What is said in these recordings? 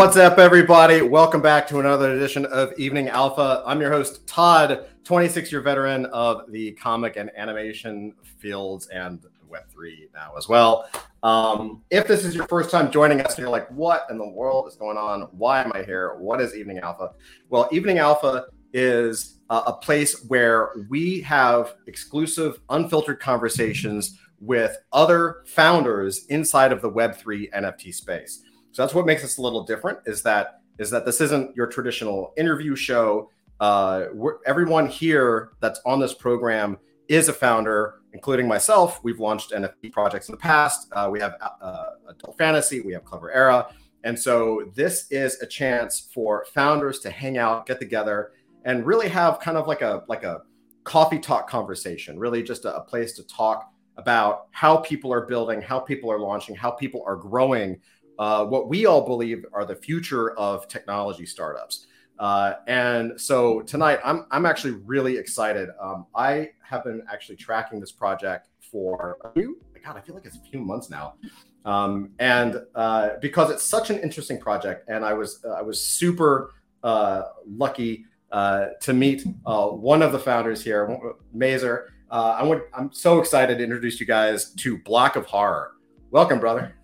What's up, everybody? Welcome back to another edition of Evening Alpha. I'm your host, Todd, 26 year veteran of the comic and animation fields and Web3 now as well. Um, if this is your first time joining us and you're like, what in the world is going on? Why am I here? What is Evening Alpha? Well, Evening Alpha is uh, a place where we have exclusive, unfiltered conversations with other founders inside of the Web3 NFT space. So that's what makes us a little different. Is that is that this isn't your traditional interview show. Uh, everyone here that's on this program is a founder, including myself. We've launched NFT projects in the past. Uh, we have uh, Adult Fantasy, we have Clever Era, and so this is a chance for founders to hang out, get together, and really have kind of like a like a coffee talk conversation. Really, just a, a place to talk about how people are building, how people are launching, how people are growing uh, what we all believe are the future of technology startups. Uh, and so tonight, I'm, I'm actually really excited. Um, I have been actually tracking this project for a few, God, I feel like it's a few months now. Um, and uh, because it's such an interesting project, and I was I was super uh, lucky uh, to meet uh, one of the founders here, Maazer. I I'm so excited to introduce you guys to Block of Horror. Welcome, brother.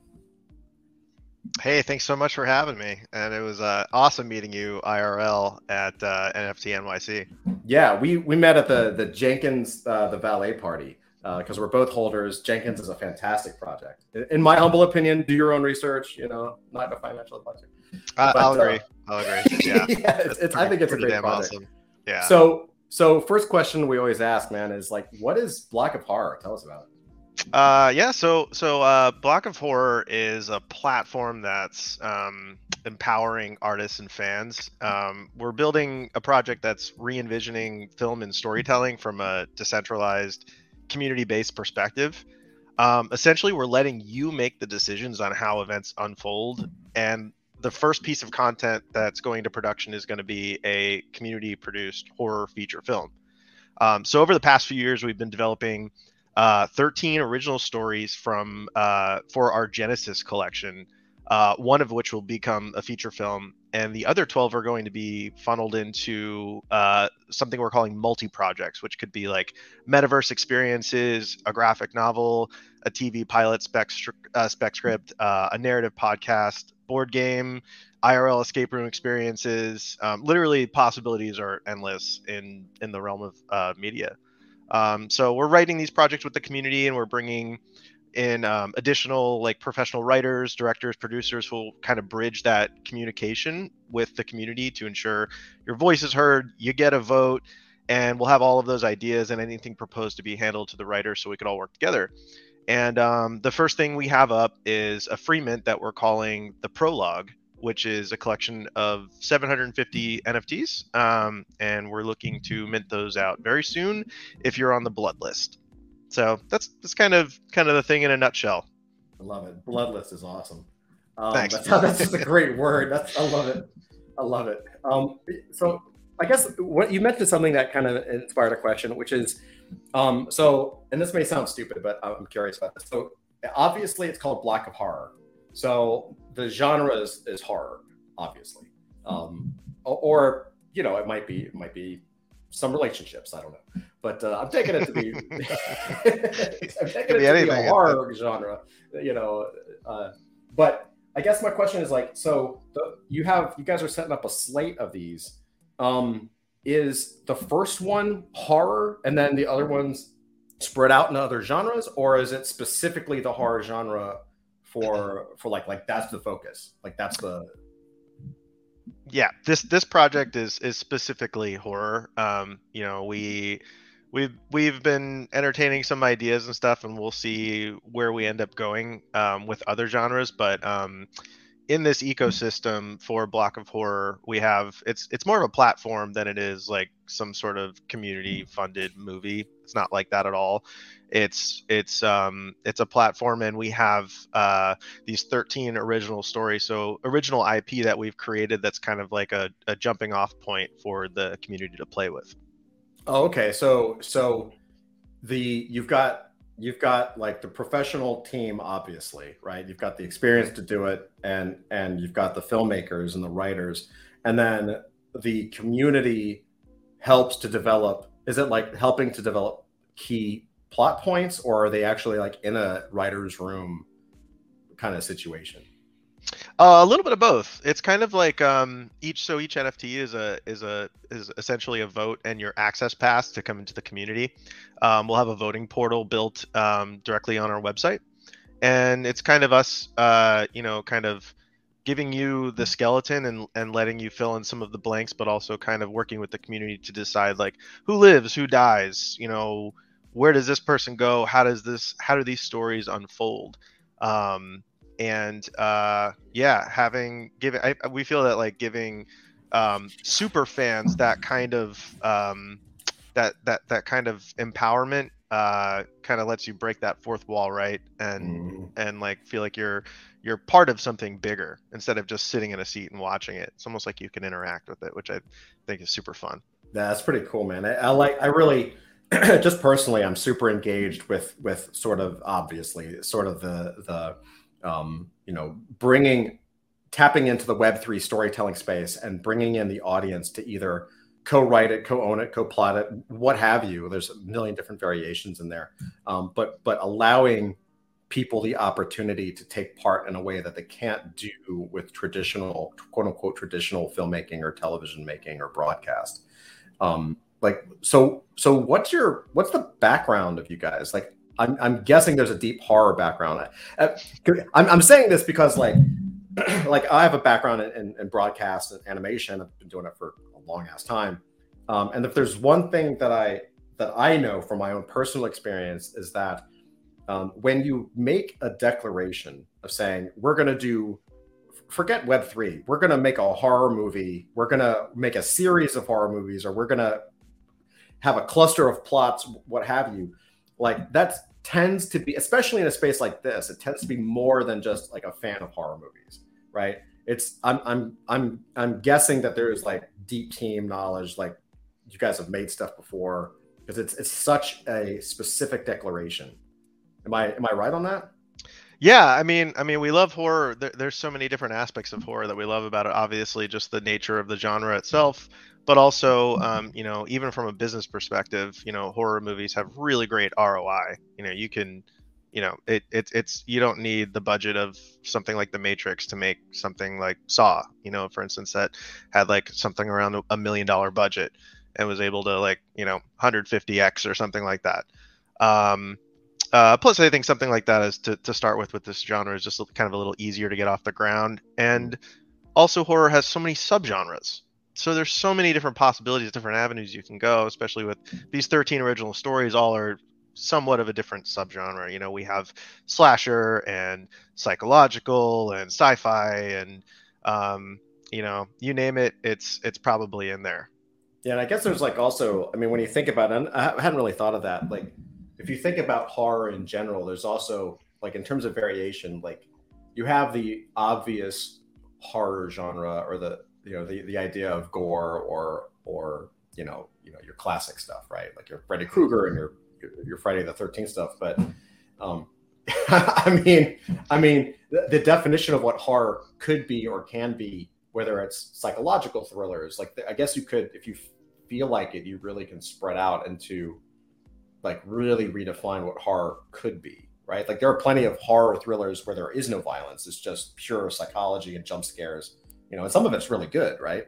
Hey, thanks so much for having me. And it was uh, awesome meeting you IRL at uh, NFT NYC. Yeah, we, we met at the, the Jenkins, uh, the valet party, because uh, we're both holders. Jenkins is a fantastic project. In my humble opinion, do your own research, you know, not a financial advisor. But, I'll agree. I'll agree. Yeah. yeah it's, it's, I think it's a great project. Awesome. Yeah. So, so first question we always ask, man, is like, what is Block of Horror? Tell us about it. Uh, yeah. So, so uh, Block of Horror is a platform that's um, empowering artists and fans. Um, we're building a project that's re-envisioning film and storytelling from a decentralized, community-based perspective. Um, essentially, we're letting you make the decisions on how events unfold, and the first piece of content that's going to production is going to be a community-produced horror feature film. Um, so, over the past few years, we've been developing uh, 13 original stories from uh, for our Genesis collection, uh, one of which will become a feature film, and the other 12 are going to be funneled into uh, something we're calling multi projects, which could be like metaverse experiences, a graphic novel, a TV pilot spec, uh, spec script, uh, a narrative podcast, board game, IRL escape room experiences. Um, literally, possibilities are endless in in the realm of media. Um, so we're writing these projects with the community, and we're bringing in um, additional like professional writers, directors, producers who will kind of bridge that communication with the community to ensure your voice is heard, you get a vote, and we'll have all of those ideas and anything proposed to be handled to the writers so we could all work together. And um, the first thing we have up is a free mint that we're calling the Prologue, which is a collection of 750 NFTs. Um, and we're looking to mint those out very soon if you're on the blood list. So that's that's kind of kind of the thing in a nutshell. I love it. Blood list is awesome. Um, Thanks. That's, that's just a great word. That's I love it. I love it. Um, so I guess what you mentioned something that kind of inspired a question, which is, um, so, and this may sound stupid, but I'm curious about this. So obviously, it's called Block of Horror. So the genre is, is horror, obviously, um, or, you know it might be it might be some relationships. I don't know, but uh, I'm taking it to be I'm taking it, to be a horror genre, you know. Uh, but I guess my question is like, so the, you have you guys are setting up a slate of these. Um, is the first one horror, and then the other ones spread out in other genres, or is it specifically the horror genre for for like like that's the focus. Like that's the yeah this this project is is specifically horror. Um you know we we've we've been entertaining some ideas and stuff and we'll see where we end up going um, with other genres but um in this ecosystem for block of horror we have it's it's more of a platform than it is like some sort of community funded movie. It's not like that at all. It's it's um it's a platform and we have uh these 13 original stories so original ip that we've created that's kind of like a, a jumping off point for the community to play with. Oh okay. So so the you've got you've got like the professional team obviously right? You've got the experience to do it and and you've got the filmmakers and the writers. And then the community helps to develop is it like helping to develop key plot points or are they actually like in a writer's room kind of situation uh, a little bit of both. It's kind of like um, each so each NFT is a is a is essentially a vote and your access pass to come into the community. Um, we'll have a voting portal built um, directly on our website, and it's kind of us, uh, you know, kind of giving you the skeleton and and letting you fill in some of the blanks, but also kind of working with the community to decide like who lives, who dies, you know, where does this person go, how does this, how do these stories unfold. Um, and uh, yeah, having given I, we feel that like giving um, super fans that kind of um, that that that kind of empowerment uh, kind of lets you break that fourth wall, right? And mm. and like feel like you're you're part of something bigger instead of just sitting in a seat and watching it. It's almost like you can interact with it, which I think is super fun. That's pretty cool, man. I, I like. I really, just personally, I'm super engaged with with sort of obviously sort of the the um, you know, bringing, tapping into the Web3 storytelling space and bringing in the audience to either co-write it, co-own it, co-plot it, what have you. There's a million different variations in there, um, but but allowing people the opportunity to take part in a way that they can't do with traditional, quote unquote, traditional filmmaking or television making or broadcast. Um, like, so so what's your what's the background of you guys? Like, I'm, I'm guessing there's a deep horror background. Uh, I'm, I'm saying this because like like I have a background in, in, in, broadcast and animation. I've been doing it for a long ass time. Um, and if there's one thing that I that I know from my own personal experience is that um, when you make a declaration of saying we're going to do forget web 3 we're going to make a horror movie we're going to make a series of horror movies or we're going to have a cluster of plots what have you like that tends to be especially in a space like this it tends to be more than just like a fan of horror movies right? It's i'm i'm i'm i'm guessing that there is like deep team knowledge like you guys have made stuff before because it's it's such a specific declaration. Am i am i right on that? Yeah i mean i mean we love horror. There, there's so many different aspects of horror that we love about it. Obviously just the nature of the genre itself but also um, you know even from a business perspective you know horror movies have really great roi you know you can you know it, it it's you don't need the budget of something like the matrix to make something like saw you know for instance that had like something around a million dollar budget and was able to like you know 150x or something like that. Um uh, plus i think something like that is to, to start with with this genre is just kind of a little easier to get off the ground. And also horror has so many subgenres so there's so many different possibilities, different avenues you can go, especially with these 13 original stories. All are somewhat of a different subgenre. You know, we have slasher and psychological and sci-fi and um, you know, you name it, it's it's probably in there. Yeah, and I guess there's like also, I mean, when you think about it, I hadn't really thought of that. Like, if you think about horror in general, there's also like in terms of variation, like you have the obvious horror genre or the you know the, the idea of gore or or you know you know your classic stuff right? Like your freddy krueger and your your friday the 13th stuff but um i mean i mean the, the, definition of what horror could be or can be whether it's psychological thrillers like i guess you could if you feel like it you really can spread out into like really redefine what horror could be right? Like there are plenty of horror thrillers where there is no violence. It's just pure psychology and jump scares you know, and some of it's really good, right?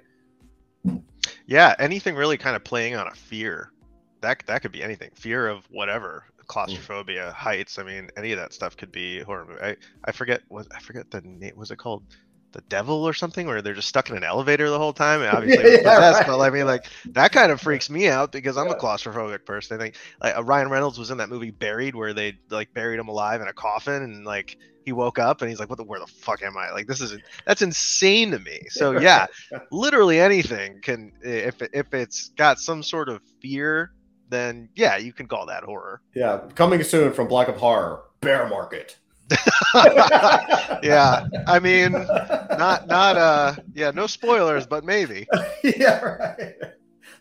Yeah, anything really kind of playing on a fear. That that could be anything. Fear of whatever, claustrophobia, mm. heights. I mean, any of that stuff could be horror movie. I I forget what I forget the name. Was it called? The devil or something where they're just stuck in an elevator the whole time and obviously yeah, possessed, right. but I mean like that kind of freaks me out because I'm yeah. a claustrophobic person. I think like uh, Ryan Reynolds was in that movie Buried where they like buried him alive in a coffin and like he woke up and he's like, "What the? Where the fuck am I? Like, this is that's insane to me." So yeah, literally anything can if if it's got some sort of fear, then yeah, you can call that horror. Yeah, coming soon from Block of Horror, Bear Market. yeah, I mean, not not uh, yeah, no spoilers, but maybe. yeah,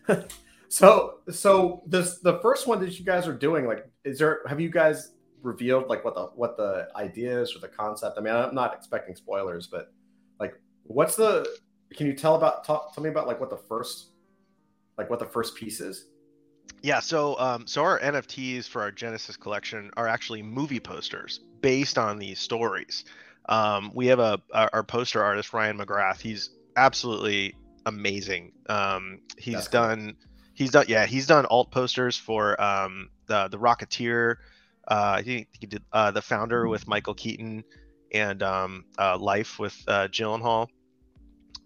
right. so so this the first one that you guys are doing like is there have you guys revealed like what the what the idea is or the concept? I mean, I'm not expecting spoilers, but like, what's the? Can you tell about talk tell me about like what the first like what the first piece is? Yeah, so um, so our NFTs for our Genesis collection are actually movie posters based on these stories. Um, we have a our, poster artist Ryan McGrath. He's absolutely amazing. Um, he's That's done cool. he's done yeah he's done alt posters for um, the the Rocketeer. Uh, I think he did uh, the founder with Michael Keaton and um, uh, Life with uh, Gyllenhaal,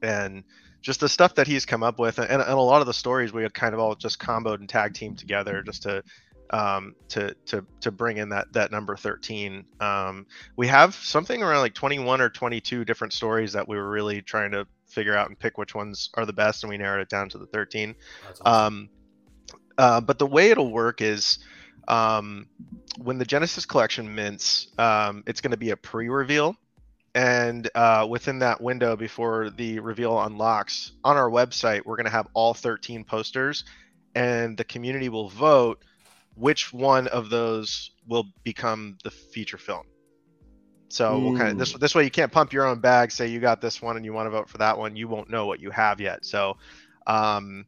and just the stuff that he's come up with, and, and a lot of the stories we had kind of all just comboed and tag teamed together just to um, to to to bring in that that number 13. Um, we have something around like 21 or 22 different stories that we were really trying to figure out and pick which ones are the best, and we narrowed it down to the 13. Awesome. Um, uh, but the way it'll work is um, when the Genesis collection mints, um, it's going to be a pre-reveal and uh, within that window before the reveal unlocks on our website we're going to have all 13 posters and the community will vote which one of those will become the feature film. So we'll kind of this this way you can't pump your own bag say you got this one and you want to vote for that one you won't know what you have yet. So um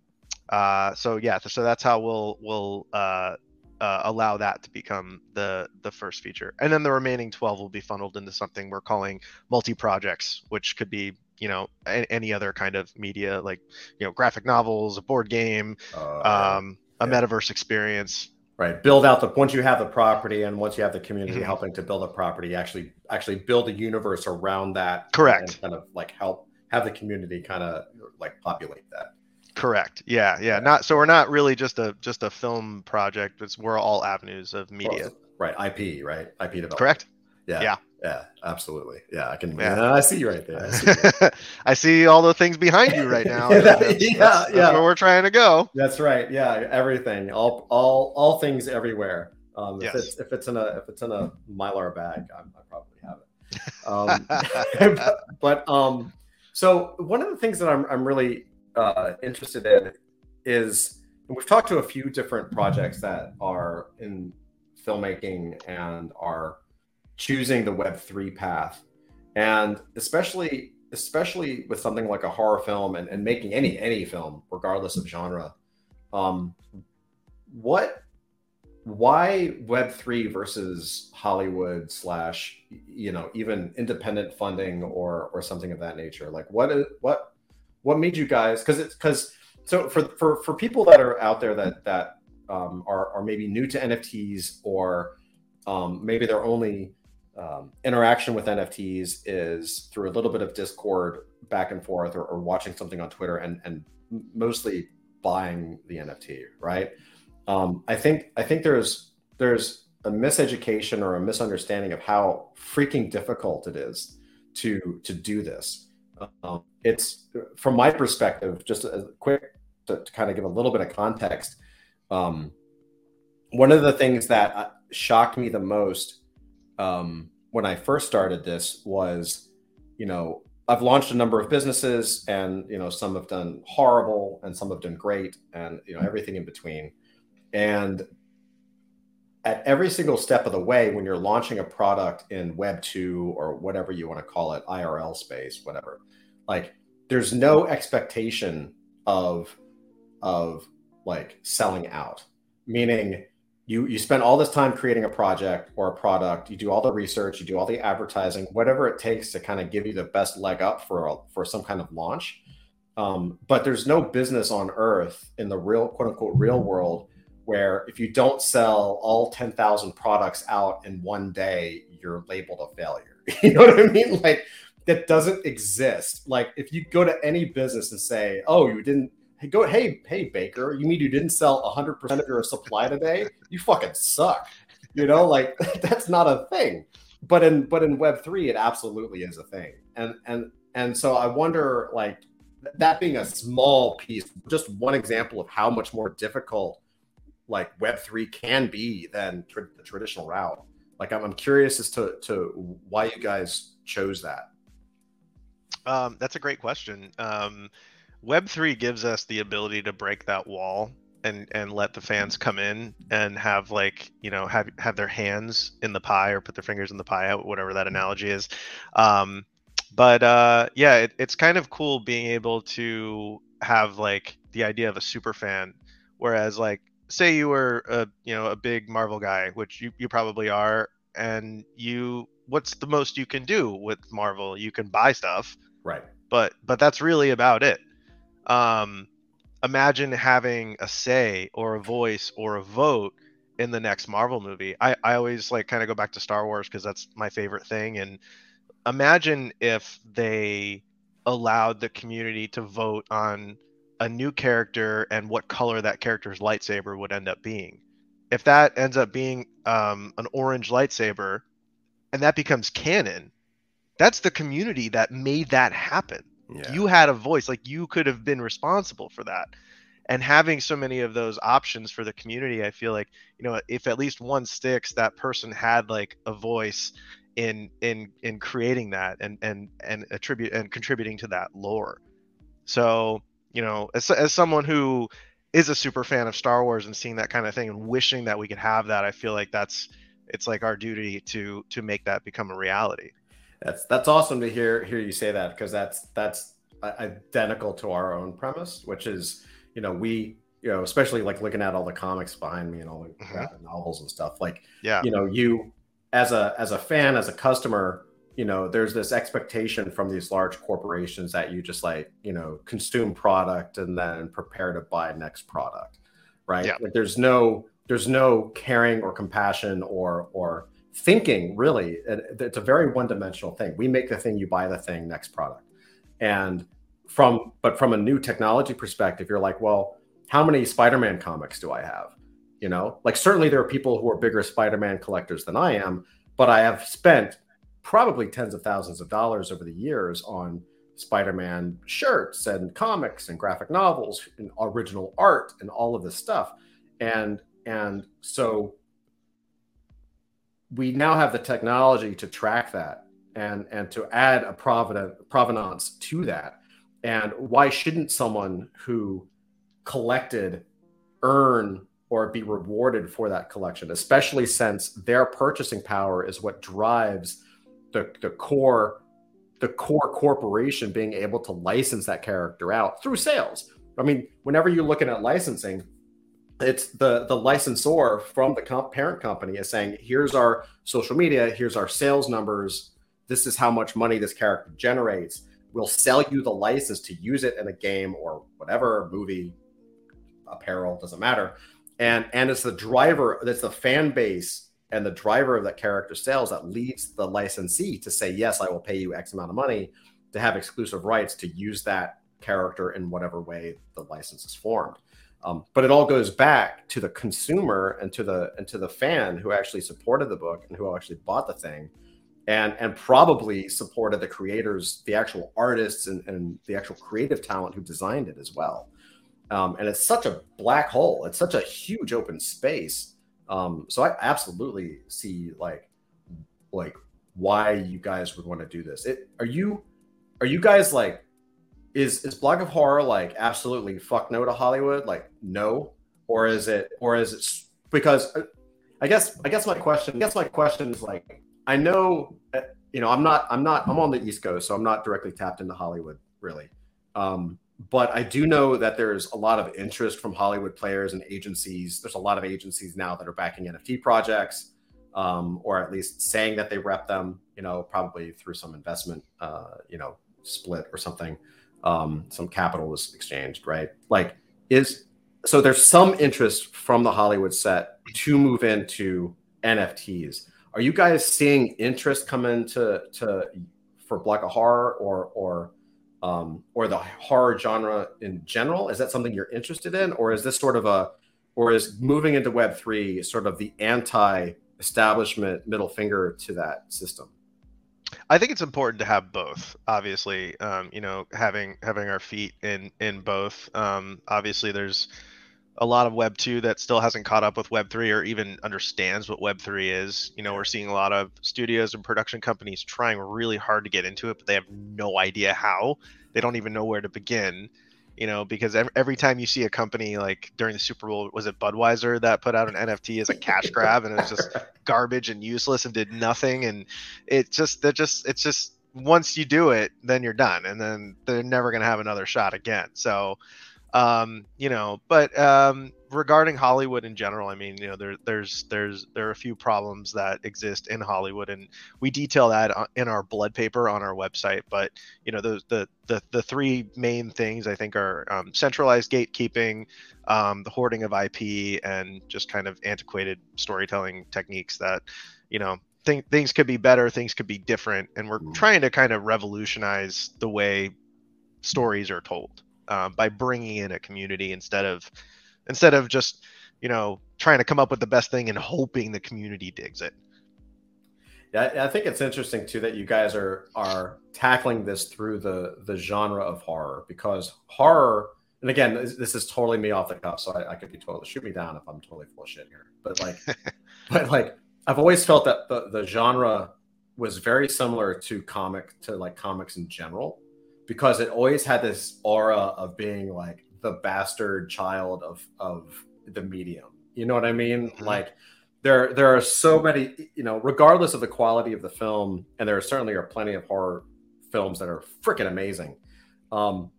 uh so yeah so that's how we'll we'll uh uh, allow that to become the the first feature. And then the remaining 12 will be funneled into something we're calling multi projects which could be you know a- any other kind of media like you know graphic novels a board game uh, um, a yeah. metaverse experience right build out the once you have the property and once you have the community mm-hmm. helping to build a property actually actually build a universe around that correct kind of like help have the community kind of like populate that Correct. Yeah, yeah. Not so we're not really just a just a film project. It's we're all avenues of media. Well, right. IP. Right. IP development. Correct. Yeah. Yeah. Yeah. Absolutely. Yeah. I can. Yeah. I see you right there. I see, I see all the things behind you right now. yeah. That's, yeah. That's, that's where we're trying to go. That's right. Yeah. Everything. All all all things everywhere. Um, if yes. it's if it's in a if it's in a mylar bag, I'm, i probably have it. Um, but, but um, so one of the things that I'm I'm really uh, interested in is we've talked to a few different projects that are in filmmaking and are choosing the web3 path. And especially especially with something like a horror film and, and making any any film regardless of genre um what why web3 versus hollywood slash you know even independent funding or or something of that nature? Like what is what what made you guys because it's because so for for for people that are out there that that um, are are maybe new to NFTs or um, maybe they're only um, interaction with NFTs is through a little bit of Discord back and forth or, or watching something on Twitter and and mostly buying the NFT, right? Um, I think I think there's there's a miseducation or a misunderstanding of how freaking difficult it is to to do this. Um, it's from my perspective, just a quick to, to, kind of give a little bit of context. Um, one of the things that uh, shocked me the most um, when I first started this was, you know, I've launched a number of businesses, and you know, some have done horrible, and some have done great, and you know, everything in between. And at every single step of the way, when you're launching a product in Web two or whatever you want to call it, IRL space, whatever, like there's no expectation of of like selling out meaning you you spend all this time creating a project or a product you do all the research you do all the advertising whatever it takes to kind of give you the best leg up for a, for some kind of launch. Um, but there's no business on earth in the real quote unquote real world where if you don't sell all 10,000 products out in one day you're labeled a failure. You know what i mean? Like that doesn't exist. Like if you go to any business and say, "Oh, you didn't hey, go hey hey baker, you mean you didn't sell 100% of your supply today? You fucking suck." You know, like that's not a thing. But in but in web3 it absolutely is a thing. And and and so I wonder like that being a small piece, just one example of how much more difficult like web3 can be than tra- the traditional route. Like I'm, I'm curious as to to why you guys chose that. Um, that's a great question. Um, Web3 gives us the ability to break that wall and and let the fans come in and have like you know have have their hands in the pie or put their fingers in the pie whatever that analogy is. Um but uh yeah it, it's kind of cool being able to have like the idea of a super fan. Whereas like say you were a you know a big marvel guy which you, you probably are and you what's the most you can do with marvel? You can buy stuff. Right. But but that's really about it um imagine having a say or a voice or a vote in the next Marvel movie. I, I always like kind of go back to Star Wars because that's my favorite thing. And imagine if they allowed the community to vote on a new character and what color that character's lightsaber would end up being. If that ends up being um, an orange lightsaber and that becomes canon, that's the community that made that happen. Yeah. You had a voice, like you could have been responsible for that. And having so many of those options for the community, I feel like, you know, if at least one sticks, that person had like a voice in in in creating that and and and attribute and contributing to that lore. So, you know, as as someone who is a super fan of Star Wars and seeing that kind of thing and wishing that we could have that, I feel like that's it's like our duty to to make that become a reality. That's that's awesome to hear hear you say that because that's that's identical to our own premise, which is you know we you know especially like looking at all the comics behind me and all the mm-hmm. novels and stuff like yeah you know you as a as a fan as a customer you know there's this expectation from these large corporations that you just like you know consume product and then prepare to buy next product right yeah. like there's no there's no caring or compassion or or thinking really it's a very one-dimensional thing. We make the thing you buy the thing next product. And from but from a new technology perspective you're like well how many spider-man comics do i have? You know like certainly there are people who are bigger spider-man collectors than i am but i have spent probably tens of thousands of dollars over the years on spider-man shirts and comics and graphic novels and original art and all of this stuff. And and so we now have the technology to track that and and to add a provenance provenance to that. And why shouldn't someone who collected earn or be rewarded for that collection especially since their purchasing power is what drives the the core the core corporation being able to license that character out through sales? I mean whenever you're looking at licensing it's the the licensor from the comp parent company is saying here's our social media here's our sales numbers. This is how much money this character generates. We'll sell you the license to use it in a game or whatever movie apparel doesn't matter. And and it's the driver that's the fan base and the driver of that character sales that leads the licensee to say yes i will pay you x amount of money to have exclusive rights to use that character in whatever way the license is formed um, but it all goes back to the consumer and to the and to the fan who actually supported the book and who actually bought the thing, and and probably supported the creators, the actual artists and, and the actual creative talent who designed it as well. Um, and it's such a black hole. It's such a huge open space. Um, so I absolutely see like like why you guys would want to do this. It are you are you guys like is is Block of Horror like absolutely fuck no to Hollywood? Like no, or is it or is it because uh, I guess I guess my question I guess my question is like I know uh, you know I'm not I'm not I'm on the East Coast, so I'm not directly tapped into Hollywood really. Um, but I do know that there's a lot of interest from Hollywood players and agencies. There's a lot of agencies now that are backing NFT projects, um, or at least saying that they rep them. You know, probably through some investment, uh, you know, split or something um, some capital was exchanged, right? Like, is so there's some interest from the Hollywood set to move into NFTs. Are you guys seeing interest come into to for Block of Horror or or um, or the horror genre in general? Is that something you're interested in, or is this sort of a or is moving into Web three sort of the anti-establishment middle finger to that system? I think it's important to have both. Obviously, um, you know, having having our feet in in both. Um, obviously, there's a lot of Web two that still hasn't caught up with Web three or even understands what Web three is. You know, we're seeing a lot of studios and production companies trying really hard to get into it, but they have no idea how. They don't even know where to begin. You know, because every, time you see a company like during the Super Bowl, was it Budweiser that put out an NFT as a cash grab and it was just garbage and useless and did nothing, and it just that just it's just once you do it, then you're done, and then they're never gonna have another shot again. So um, you know, but um, regarding Hollywood in general, I mean, you know, there, there's there's there are a few problems that exist in Hollywood, and we detail that in our blood paper on our website. But you know, the the the, the three main things I think are um, centralized gatekeeping, um, the hoarding of IP, and just kind of antiquated storytelling techniques that, you know, think things could be better, things could be different, and we're mm. trying to kind of revolutionize the way stories are told uh, by bringing in a community instead of instead of just you know trying to come up with the best thing and hoping the community digs it. Yeah, I think it's interesting too that you guys are are tackling this through the the genre of horror because horror, and again, this, is totally me off the cuff, so I, I, could be totally shoot me down if I'm totally full of shit here. But like, but like, I've always felt that the the genre was very similar to comic to like comics in general because it always had this aura of being like the bastard child of of the medium. You know what I mean? Mm-hmm. Like there there are so many, you know, regardless of the quality of the film, and there certainly are plenty of horror films that are freaking amazing. Um,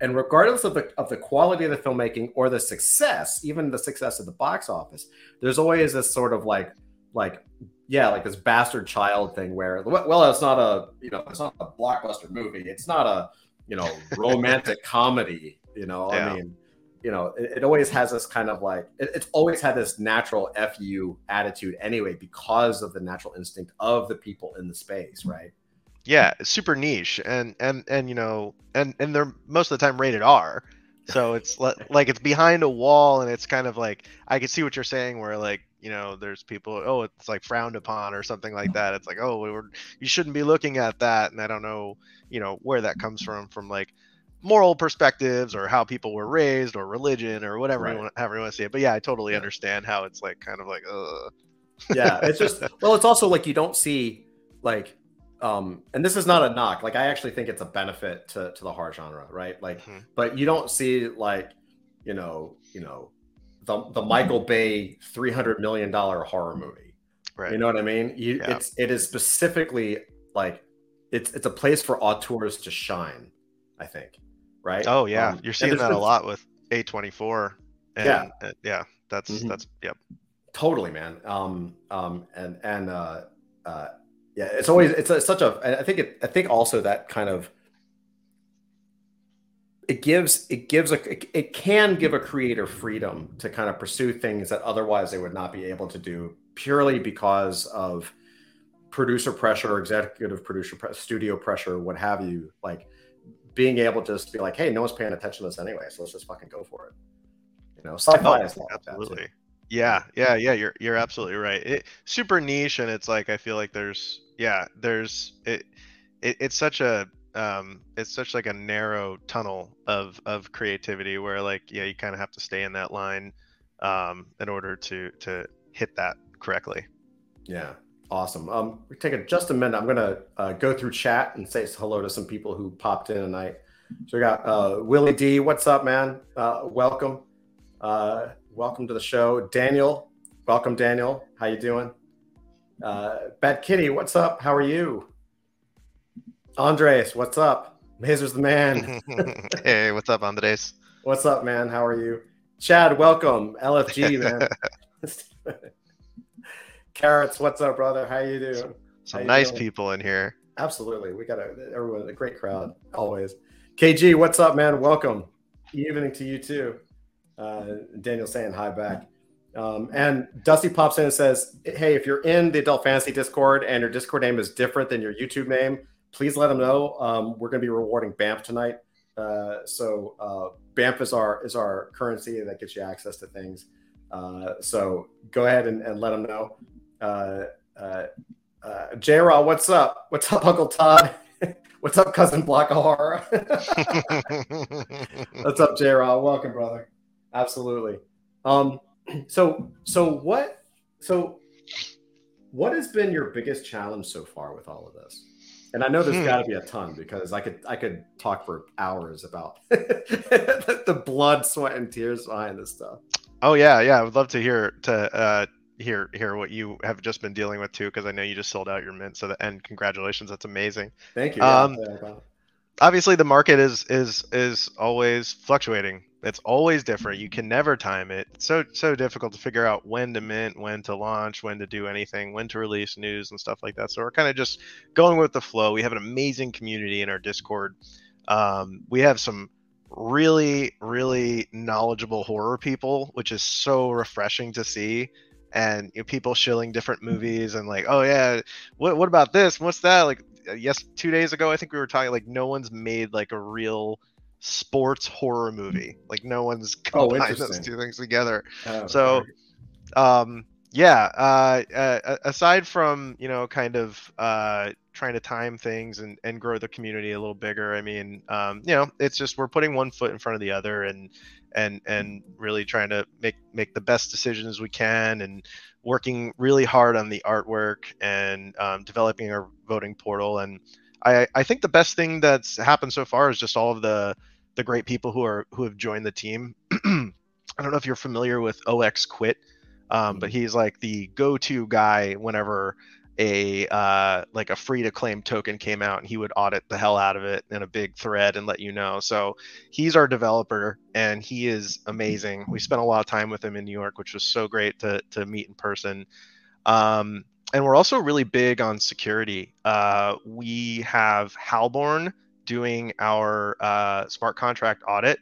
and regardless of the of the quality of the filmmaking or the success, even the success of the box office, there's always this sort of like like yeah, like this bastard child thing where well, it's not a you know, it's not a blockbuster movie. It's not a you know romantic comedy. You know, yeah. I mean, you know, it, it, always has this kind of like it, it's always had this natural fu attitude anyway because of the natural instinct of the people in the space, right? Yeah, super niche, and and and you know, and and they're most of the time rated R. So it's like it's behind a wall, and it's kind of like I can see what you're saying, where like you know there's people oh it's like frowned upon or something like that it's like oh you shouldn't be looking at that and i don't know you know where that comes from from like moral perspectives or how people were raised or religion or whatever right. you want however you want to see it but yeah i totally yeah. understand how it's like kind of like Ugh. yeah it's just well it's also like you don't see like um and this is not a knock like i actually think it's a benefit to to the horror genre right like mm-hmm. but you don't see like you know you know the the Michael Bay three hundred million dollar horror movie. Right. You know what I mean? You, yeah. It's it is specifically like it's it's a place for auteurs to shine. I think. Right. Oh yeah, um, you're seeing that a lot with A twenty four. Yeah. Yeah. That's mm-hmm. that's yep. Totally, man. Um. Um. And and uh. Uh. Yeah. It's always it's a, such a. I think it. I think also that kind of it gives it gives a it can give a creator freedom to kind of pursue things that otherwise they would not be able to do purely because of producer pressure executive producer studio pressure what have you like being able to just be like hey no one's paying attention to this anyway so let's just fucking go for it. You know sci-fi oh, is absolutely. yeah yeah yeah you're you're absolutely right. It, super niche and it's like i feel like there's yeah there's it, it it's such a um it's such like a narrow tunnel of of creativity where like yeah you kind of have to stay in that line um in order to to hit that correctly. Yeah awesome um we take a, just a minute i'm gonna uh, go through chat and say hello to some people who popped in tonight so we got uh willie d what's up man uh welcome uh welcome to the show daniel welcome daniel how you doing uh bad kitty what's up how are you Andres, what's up? Maazer's the man. hey, what's up, Andres? What's up, man? How are you? Chad, welcome. LFG, man. Carrots, what's up, brother? How you doing? Some nice doing? people in here. Absolutely. We got a everyone a great crowd, always. KG, what's up, man? Welcome. Evening to you too. Uh, Daniel saying hi back. Um, and Dusty pops in and says, Hey, if you're in the adult fantasy Discord and your Discord name is different than your YouTube name, please let them know. Um, we're going to be rewarding BAMF tonight. Uh, so uh, BAMF is our is our currency that gets you access to things. Uh, so go ahead and, and let them know. Uh, uh, uh, J Raw, what's up? What's up, Uncle Todd? what's up, cousin Block of Horror? what's up, J Raw? Welcome, brother. Absolutely. Um, so so what so what has been your biggest challenge so far with all of this? And I know there's hmm. got to be a ton because I could I could talk for hours about the blood, sweat, and tears behind this stuff. Oh yeah, yeah. I would love to hear to uh, hear hear what you have just been dealing with too, because I know you just sold out your mint. So the, and congratulations, that's amazing. Thank you. Um, yeah, obviously, the market is is is always fluctuating. It's always different. You can never time it. It's so so difficult to figure out when to mint, when to launch, when to do anything, when to release news and stuff like that. So we're kind of just going with the flow. We have an amazing community in our Discord. Um, we have some really really knowledgeable horror people, which is so refreshing to see and you know, people shilling different movies and like, oh yeah, what what about this? What's that? Like, uh, yes, two days ago I think we were talking like no one's made like a real sports horror movie. Like no one's oh, combined oh, those two things together. Oh, so, um, yeah. Uh, uh, aside from you know kind of uh, trying to time things and and grow the community a little bigger, I mean, um, you know, it's just we're putting one foot in front of the other and and and really trying to make make the best decisions we can and working really hard on the artwork and um, developing our voting portal. And I, I think the best thing that's happened so far is just all of the the great people who are who have joined the team. I don't know if you're familiar with 0xQuit, um, but he's like the go-to guy whenever a uh, like a free to claim token came out and he would audit the hell out of it in a big thread and let you know. So he's our developer and he is amazing. We spent a lot of time with him in new york which was so great to, to meet in person. Um, and we're also really big on security. Uh, we have halborn doing our uh, smart contract audit.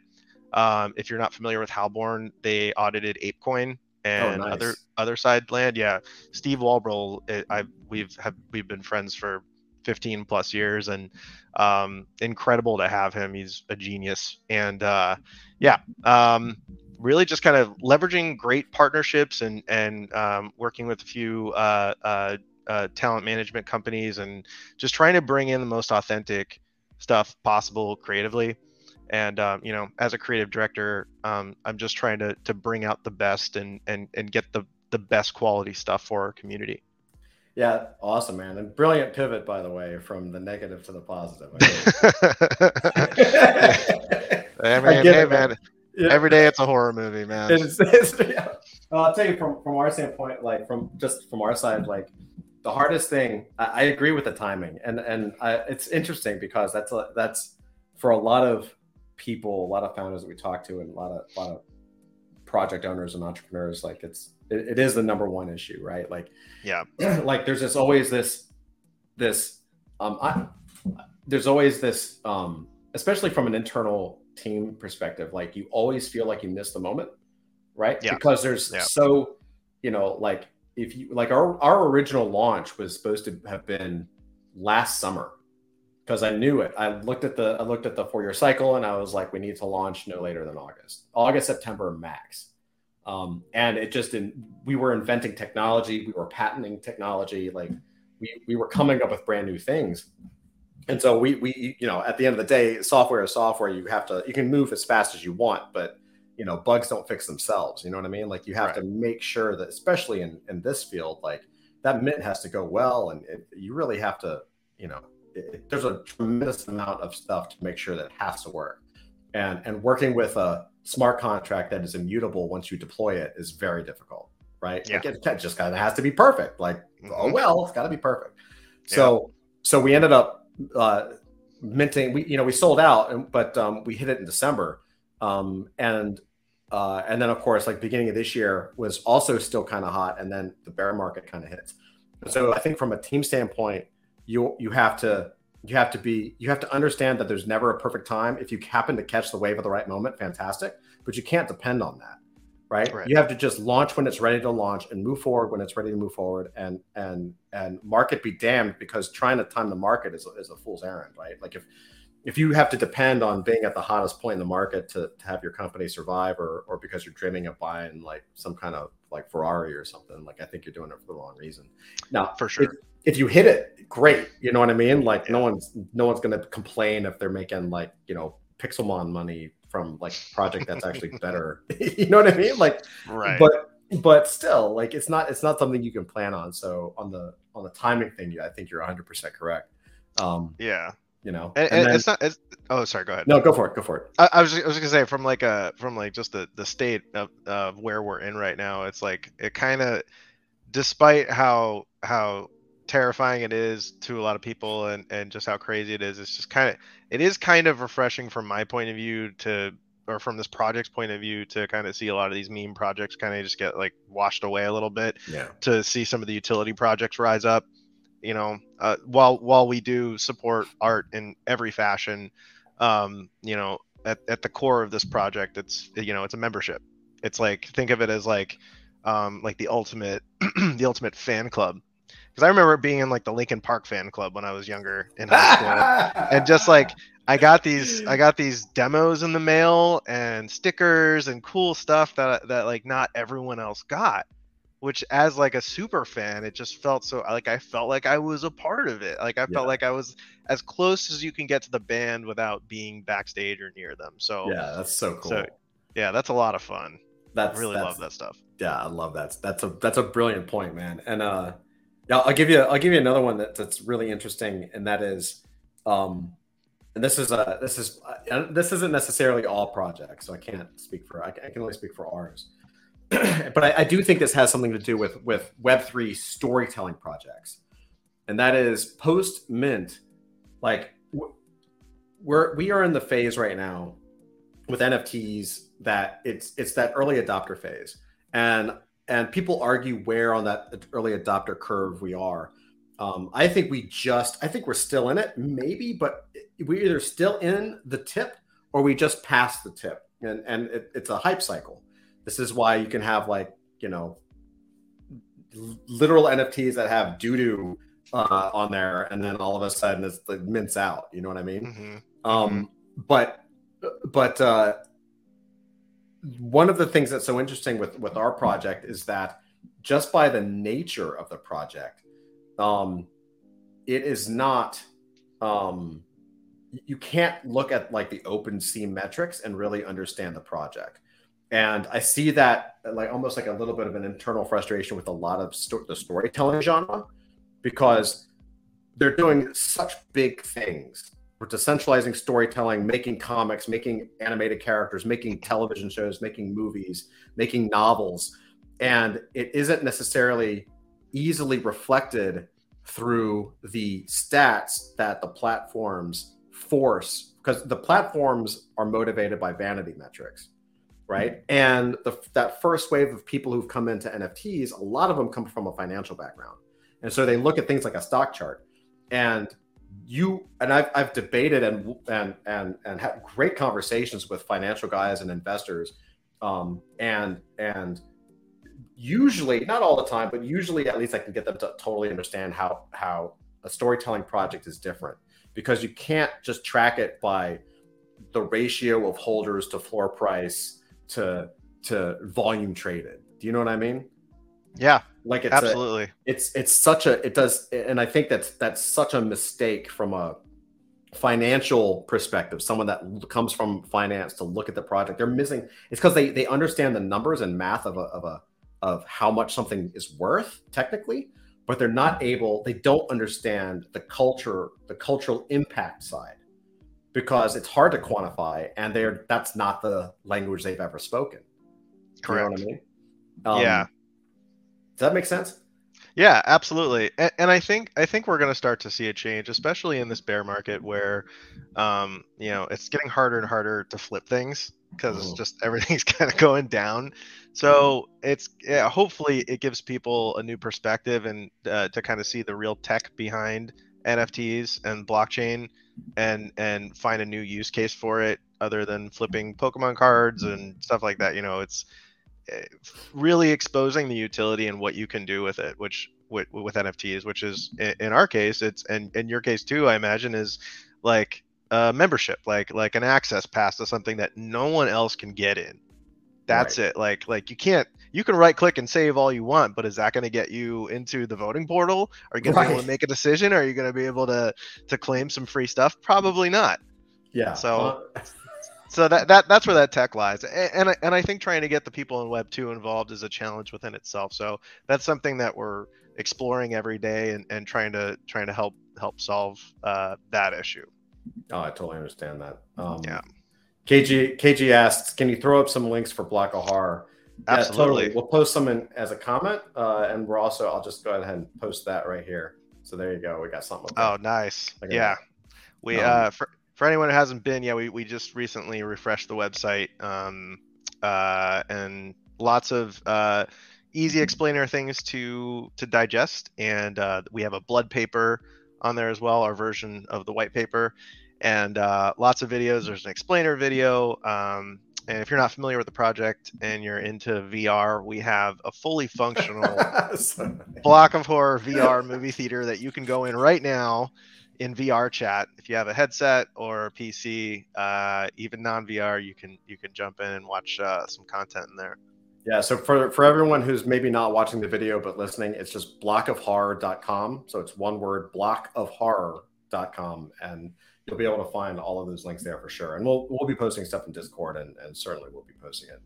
Um, if you're not familiar with halborn they audited apecoin and oh, nice. other other side land. Yeah, Steve Walbroehl, eh, I we've have we've been friends for 15 plus years, and um, incredible to have him. He's a genius, and uh, yeah, um, really just kind of leveraging great partnerships and and um, working with a few uh, uh, uh, talent management companies, and just trying to bring in the most authentic stuff possible creatively and um, you know as a creative director um, i'm just trying to to bring out the best and and and get the the best quality stuff for our community. Yeah awesome man. And brilliant pivot by the way from the negative to the positive I mean, hey it, man, Yeah. every day it's a horror movie man. It's, it's, yeah. well, i'll tell you from from our standpoint like from just from our side like the hardest thing i, I agree with the timing. And and I, it's interesting because that's a, that's for a lot of people, a lot of founders that we talk to, and a lot of a lot of project owners and entrepreneurs, like it's it, it is the number one issue, right? Like, yeah, like there's just always this this um I, there's always this um especially from an internal team perspective, like you always feel like you missed the moment, right? Yeah. Because there's yeah. so you know like if you like our our original launch was supposed to have been last summer because I knew it. I looked at the I looked at the four year cycle and I was like, we need to launch no later than August, August September max. Um, and it just in we were inventing technology, we were patenting technology, like we we were coming up with brand new things. And so we we you know at the end of the day, software is software. You have to you can move as fast as you want, but you know bugs don't fix themselves. You know what I mean? Like you have right. to make sure that especially in in this field, like that mint has to go well, and it, you really have to you know it, there's a tremendous amount of stuff to make sure that it has to work. And and working with a smart contract that is immutable once you deploy it is very difficult, right? Yeah. Like it just kind of has to be perfect. Like, oh, mm-hmm. oh well, it's got to be perfect. Yeah. So so we ended up uh, minting. We you know we sold out, and, but um, we hit it in December, um, and uh, and then of course like beginning of this year was also still kind of hot, and then the bear market kind of hits. So I think from a team standpoint, you you have to you have to be you have to understand that there's never a perfect time if you happen to catch the wave at the right moment fantastic but you can't depend on that right? right? you have to just launch when it's ready to launch and move forward when it's ready to move forward and and and market be damned because trying to time the market is, is a fool's errand right like if if you have to depend on being at the hottest point in the market to, to have your company survive or or because you're dreaming of buying like some kind of like ferrari or something like i think you're doing it for the wrong reason now for sure if you hit it, great. You know what I mean? Like yeah. no one's no one's gonna complain if they're making like you know Pixelmon money from like project that's actually better. you know what I mean? Like, right. But but still, like it's not it's not something you can plan on. So on the on the timing thing, I think you're 100 percent correct. Um, yeah. You know, And, and and then- it's not. It's, oh, sorry. Go ahead. no, go for it. Go for it. I, I was I was gonna say from like a from like just the the state of, of where we're in right now. It's like it kind of, despite how how terrifying it is to a lot of people and and just how crazy it is, it's just kind of it is kind of refreshing from my point of view to or from this project's point of view to kind of see a lot of these meme projects kind of just get like washed away a little bit Yeah. to see some of the utility projects rise up. You know uh, while while we do support art in every fashion um you know at, at the core of this project it's you know it's a membership. It's like think of it as like um like the ultimate the ultimate fan club because i remember being in like the Linkin Park fan club when i was younger in high school and just like I got these I got these demos in the mail and stickers and cool stuff that that like not everyone else got. Which as like a super fan, it just felt so like I felt like I was a part of it. Like I Yeah. felt like I was as close as you can get to the band without being backstage or near them. So yeah, that's so cool. So, yeah, that's a lot of fun. that's I really that's, love that stuff. Yeah, I love that. That's a that's a brilliant point, man. And uh, yeah, I'll give you I'll give you another one that, that's really interesting, and that is, um, and this is a this is uh, this isn't necessarily all projects, so I can't speak for I can, I can only speak for ours. but I, I do think this has something to do with with Web three storytelling projects, and that is post mint, like we're we are in the phase right now with NFTs that it's it's that early adopter phase, and and people argue where on that early adopter curve we are. Um, I think we just I think we're still in it, maybe, but we're either still in the tip or we just passed the tip, and and it, it's a hype cycle. This is why you can have like you know literal NFTs that have doo doo uh, on there, and then all of a sudden it's like mints out. You know what I mean? hmm Um, but but uh, one of the things that's so interesting with with our project is that just by the nature of the project, um, it is not. Um, you can't look at like the OpenSea metrics and really understand the project. And I see that like almost like a little bit of an internal frustration with a lot of sto- the storytelling genre because they're doing such big things we're decentralizing storytelling, making comics, making animated characters, making television shows, making movies, making novels. And it isn't necessarily easily reflected through the stats that the platforms force, because the platforms are motivated by vanity metrics, right? And the, that first wave of people who've come into NFTs, a lot of them come from a financial background. And so they look at things like a stock chart and you and I've, I've debated and and and and had great conversations with financial guys and investors um, and and usually not all the time but usually at least i can get them to totally understand how how a storytelling project is different. Because you can't just track it by the ratio of holders to floor price to to volume traded. Do you know what i mean Yeah, like it's a, absolutely. it's it's such a it does and i think that's that's such a mistake from a financial perspective someone that comes from finance to look at the project they're missing it's because they they understand the numbers and math of a of a of how much something is worth technically but they're not able they don't understand the culture the cultural impact side because it's hard to quantify and they're that's not the language they've ever spoken Do you know what Correct. i mean Um, yeah. Does that make sense Yeah, absolutely. And, and I think I think we're going to start to see a change, especially in this bear market where, um, you know, it's getting harder and harder to flip things because it's Mhm. just everything's kind of going down. So it's yeah, hopefully it gives people a new perspective and uh, to kind of see the real tech behind NFTs and blockchain and and find a new use case for it other than flipping Pokemon cards and stuff like that. You know, it's really exposing the utility and what you can do with it, which with, with NFTs, which is in our case, it's and in your case too, I imagine is like a membership, like like an access pass to something that no one else can get in. That's it. Like like you can't you can right click and save all you want, but is that going to get you into the voting portal? Are you going to be able to make a decision? Are you going to be able to to claim some free stuff? Probably not. yeah So- Uh, So that, that that's where that tech lies, A- and I, and I think trying to get the people in Web two involved is a challenge within itself. So that's something that we're exploring every day and, and trying to trying to help help solve uh, that issue. Oh, I totally understand that. Um, Yeah. KG KG asks, can you throw up some links for Block of Horror? Yeah, Absolutely. totally. We'll post some in, as a comment, uh, and we're also I'll just go ahead and post that right here. So there you go. We got something. up Oh, nice. Yeah. We Um, uh for for anyone who hasn't been, yeah, we, we just recently refreshed the website. Um uh and lots of uh easy explainer things to to digest and uh we have a blood paper on there as well, our version of the white paper. And uh lots of videos. There's an explainer video. Um and if you're not familiar with the project and you're into VR, we have a fully functional block of horror VR movie theater that you can go in right now in VR chat. If you have a headset or a PC, uh, even non VR, you can you can jump in and watch uh, some content in there. Yeah, so for for everyone who's maybe not watching the video but listening, it's just blockofhorror.com. So it's one word, blockofhorror.com, and you'll be able to find all of those links there for sure. And we'll we'll be posting stuff in Discord, and, and certainly we'll be posting it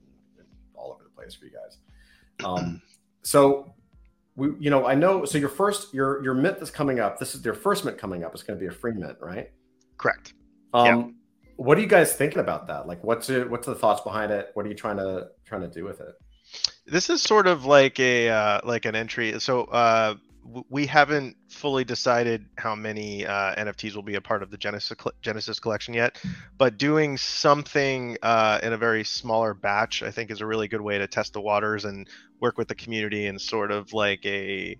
all over the place for you guys. Um, so we, you know, I know. So your first your your mint that's coming up. This is your first mint coming up. It's going to be a free mint, right? Correct. Um, What are you guys thinking about that? Like, what's it? What's the thoughts behind it? What are you trying to trying to do with it? This is sort of like a uh, like an entry. So uh, we haven't fully decided how many uh, NFTs will be a part of the Genesis Genesis collection yet, but doing something uh, in a very smaller batch, I think, is a really good way to test the waters and work with the community and sort of like a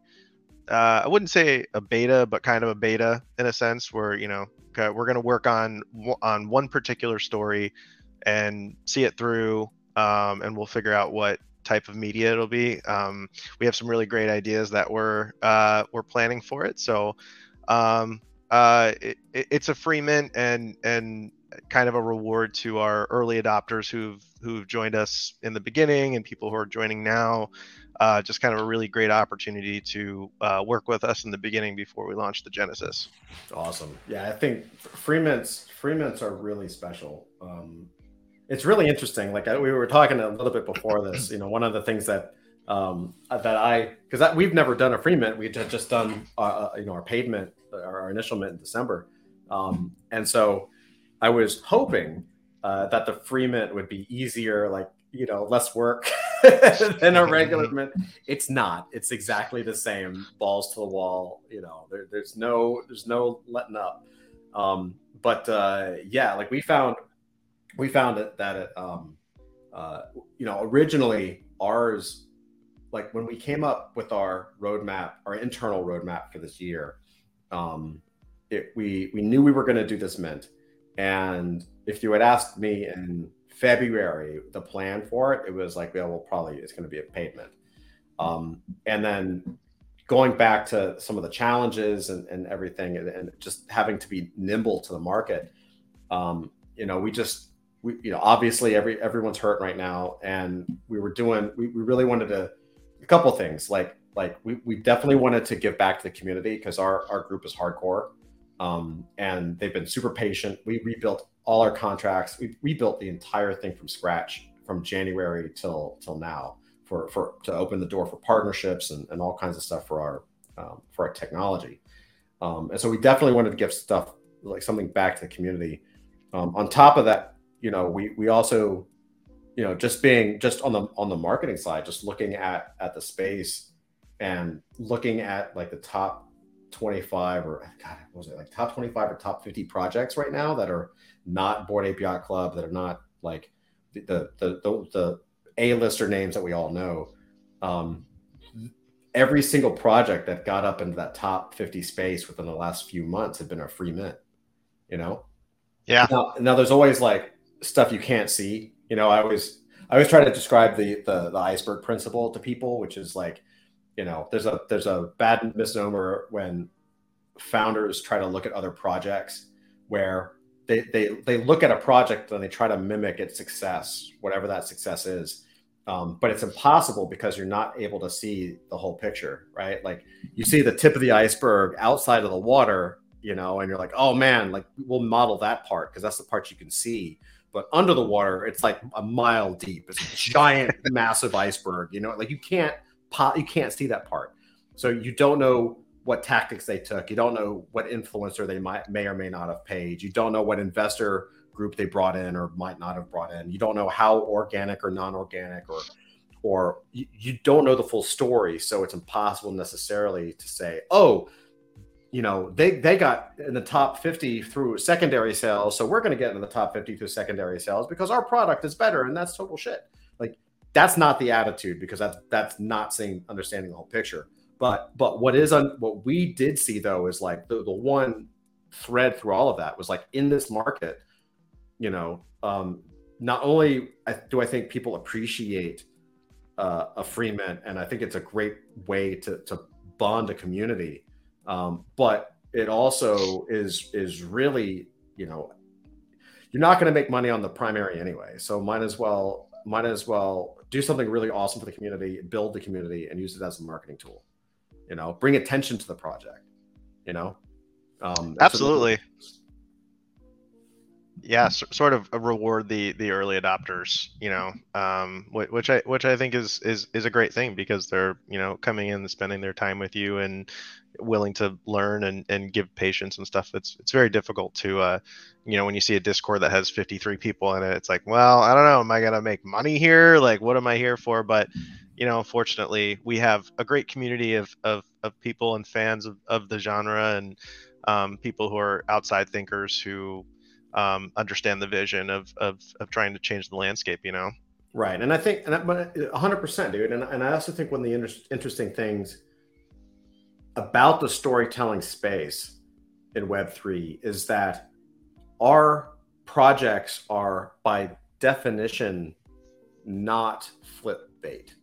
uh, I wouldn't say a beta, but kind of a beta in a sense, where you know we're going to work on on one particular story and see it through, um, and we'll figure out what type of media it'll be. Um, we have some really great ideas that we're uh, we're planning for it. So um, uh, it, it- it's a free mint and and kind of a reward to our early adopters who've who've joined us in the beginning and people who are joining now. Uh, just kind of a really great opportunity to uh, work with us in the beginning before we launch the Genesis. Awesome. Yeah, I think free mints free mints are really special. Um, it's really interesting. Like I, we were talking a little bit before this. You know, one of the things that um, that I because we've never done a free mint. We had just done uh, uh, you know our paid mint, our, initial mint in December, um, and so I was hoping uh, that the free mint would be easier, like you know, less work than a regular mint. It's not. It's exactly the same. Balls to the wall. You know, there, there's no there's no letting up. Um, but uh, yeah, like we found we found it that it um, uh, you know originally ours like when we came up with our roadmap, our internal roadmap for this year, um, it, we we knew we were going to do this mint, and if you had asked me in February the plan for it, it was like, yeah, well, probably it's going to be a paid mint. Um, and then going back to some of the challenges and, and everything, and, and just having to be nimble to the market, um, you know, we just, we, you know, obviously every everyone's hurt right now, and we were doing, we, we really wanted to, a couple things like like we, we definitely wanted to give back to the community because our our group is hardcore, um, and they've been super patient. We rebuilt all our contracts. We rebuilt the entire thing from scratch from January till till now for for to open the door for partnerships and, and all kinds of stuff for our um, for our technology. Um, and so we definitely wanted to give stuff like something back to the community. Um, on top of that, you know, we we also, you know, just being just on the on the marketing side, just looking at at the space and looking at like the top 25 or God, what was it like top 25 or top 50 projects right now that are not Bored Ape Yacht Club that are not like the the the, the, the A-lister names that we all know. Um, every single project that got up into that top 50 space within the last few months had been a free mint, you know? Yeah. Now, now there's always like stuff you can't see. You know, I always I always try to describe the, the the iceberg principle to people, which is like, you know, there's a there's a bad misnomer when founders try to look at other projects where they they they look at a project and they try to mimic its success, whatever that success is. Um, but it's impossible because you're not able to see the whole picture, right? Like you see the tip of the iceberg outside of the water, you know, and you're like, oh man, like we'll model that part because that's the part you can see. But under the water, it's like a mile deep. It's a giant, massive iceberg. You know, like you can't you can't see that part. So you don't know what tactics they took. You don't know what influencer they might may or may not have paid. You don't know what investor group they brought in or might not have brought in. You don't know how organic or non-organic or or you, you don't know the full story. So it's impossible necessarily to say, oh, you know, they they got in the top 50 through secondary sales, so we're going to get in the top 50 through secondary sales because our product is better, and that's total shit. Like that's not the attitude because that's that's not seeing understanding the whole picture. But but what is on what we did see though is like the, the one thread through all of that was like in this market, you know, um, not only do I think people appreciate uh, a free mint, and I think it's a great way to to bond a community, um, but it also is is really you know you're not going to make money on the primary anyway, so might as well might as well do something really awesome for the community, build the community, and use it as a marketing tool. You know bring attention to the project you know? Um, absolutely yeah so, sort of reward the the early adopters you know um, which i which i think is is is a great thing because they're you know coming in and spending their time with you and willing to learn and, and give patience and stuff. It's it's very difficult to uh you know when you see a discord that has 53 people in it it's like well i don't know am i gonna make money here? Like what am i here for? But you know, fortunately, we have a great community of, of, of people and fans of, of the genre and um, people who are outside thinkers who um, understand the vision of, of, of trying to change the landscape, you know? Right. And I think, and I, 100%, dude. And, and I also think one of the inter- interesting things about the storytelling space in Web3 is that our projects are by definition not flip bait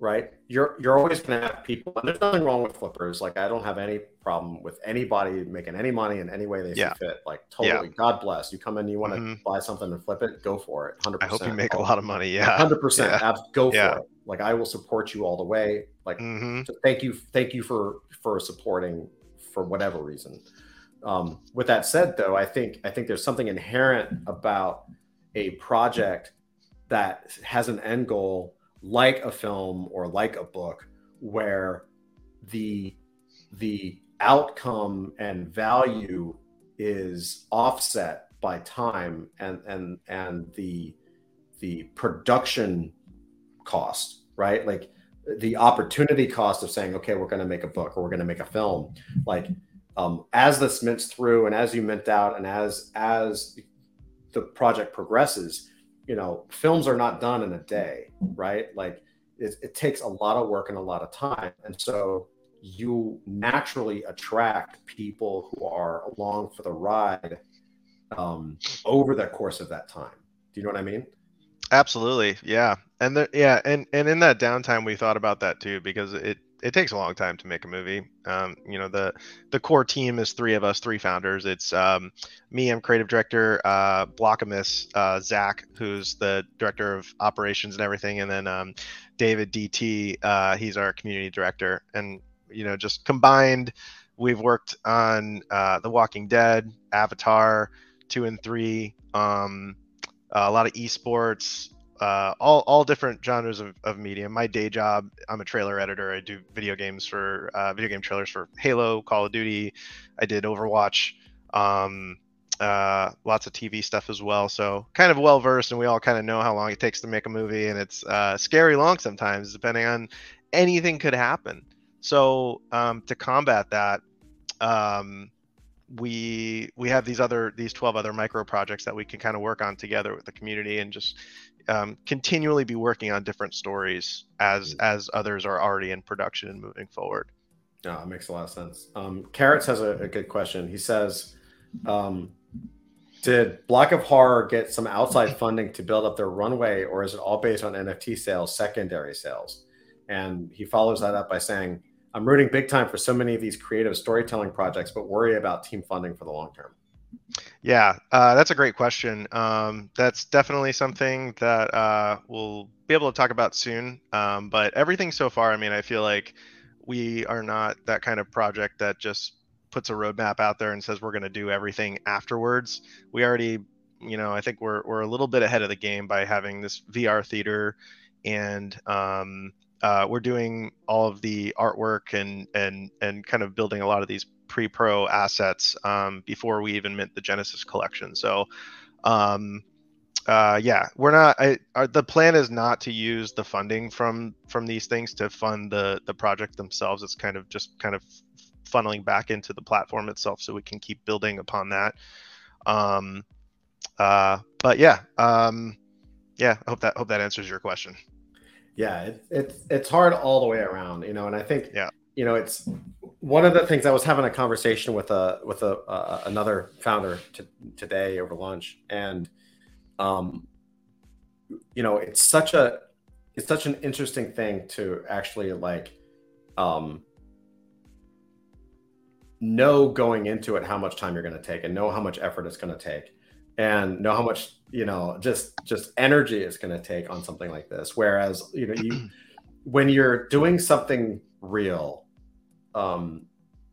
right? You're you're always to have people, and there's nothing wrong with flippers. Like I don't have any problem with anybody making any money in any way they yeah. see fit. Like totally, yeah. God bless. You come in, you want to mm-hmm. buy something and flip it, go for it. Hundred. I hope you make a lot of money. Yeah, hundred percent. Go for it. Like I will support you all the way. Like mm-hmm. thank you, thank you for for supporting for whatever reason. Um, with that said, though, I think I think there's something inherent about a project that has an end goal like a film or like a book where the the outcome and value is offset by time and and and the the production cost right like the opportunity cost of saying okay we're going to make a book or we're going to make a film like um, as this mints through and as you mint out and as as the project progresses you know, films are not done in a day, right? Like it, it takes a lot of work and a lot of time. And so you naturally attract people who are along for the ride um, over the course of that time. Do you know what I mean? Absolutely, yeah, and the, yeah, and and in that downtime, we thought about that too because it it takes a long time to make a movie. Um, you know, the the core team is three of us, three founders. It's um, me, I'm creative director, uh, Blockamus, uh, Zach, who's the director of operations and everything, and then um, David DT, uh, he's our community director. And you know, just combined, we've worked on uh, The Walking Dead, Avatar, two and three, um, a lot of esports, uh, all all different genres of, of media. My day job, I'm a trailer editor. I do video games for uh, video game trailers for Halo, Call of Duty. I did Overwatch, um, uh, lots of TV stuff as well. So kind of well versed, and we all kind of know how long it takes to make a movie, and it's uh, scary long sometimes, depending on anything could happen. So um, to combat that, um, we we have these other these 12 other micro projects that we can kind of work on together with the community and just um, continually be working on different stories as mm-hmm. as others are already in production and moving forward. Yeah, it makes a lot of sense. Um, Carrots has a, a, good question. He says, um, "Did Block of Horror get some outside funding to build up their runway, or is it all based on NFT sales, secondary sales?" And he follows that up by saying, "I'm rooting big time for so many of these creative storytelling projects, but worry about team funding for the long term." Yeah, uh, that's a great question. Um, that's definitely something that uh, we'll be able to talk about soon. Um, but everything so far, I mean, I feel like we are not that kind of project that just puts a roadmap out there and says we're going to do everything afterwards. We already, you know, I think we're we're a little bit ahead of the game by having this VR theater and um, uh, we're doing all of the artwork and and and kind of building a lot of these pre-pro assets um, before we even mint the Genesis collection. So, um, uh, yeah, we're not. I, our, the plan is not to use the funding from from these things to fund the the project themselves. It's kind of just kind of funneling back into the platform itself, so we can keep building upon that. Um, uh, but yeah, um, yeah. I hope that hope that answers your question. Yeah, it, it's it's hard all the way around, you know, and I think yeah, you know, it's one of the things I was having a conversation with a with a uh, another founder t- today over lunch, and um, you know, it's such a it's such an interesting thing to actually like um know going into it how much time you're going to take and know how much effort it's going to take and know how much you know just just energy it's going to take on something like this. Whereas you know you when you're doing something real um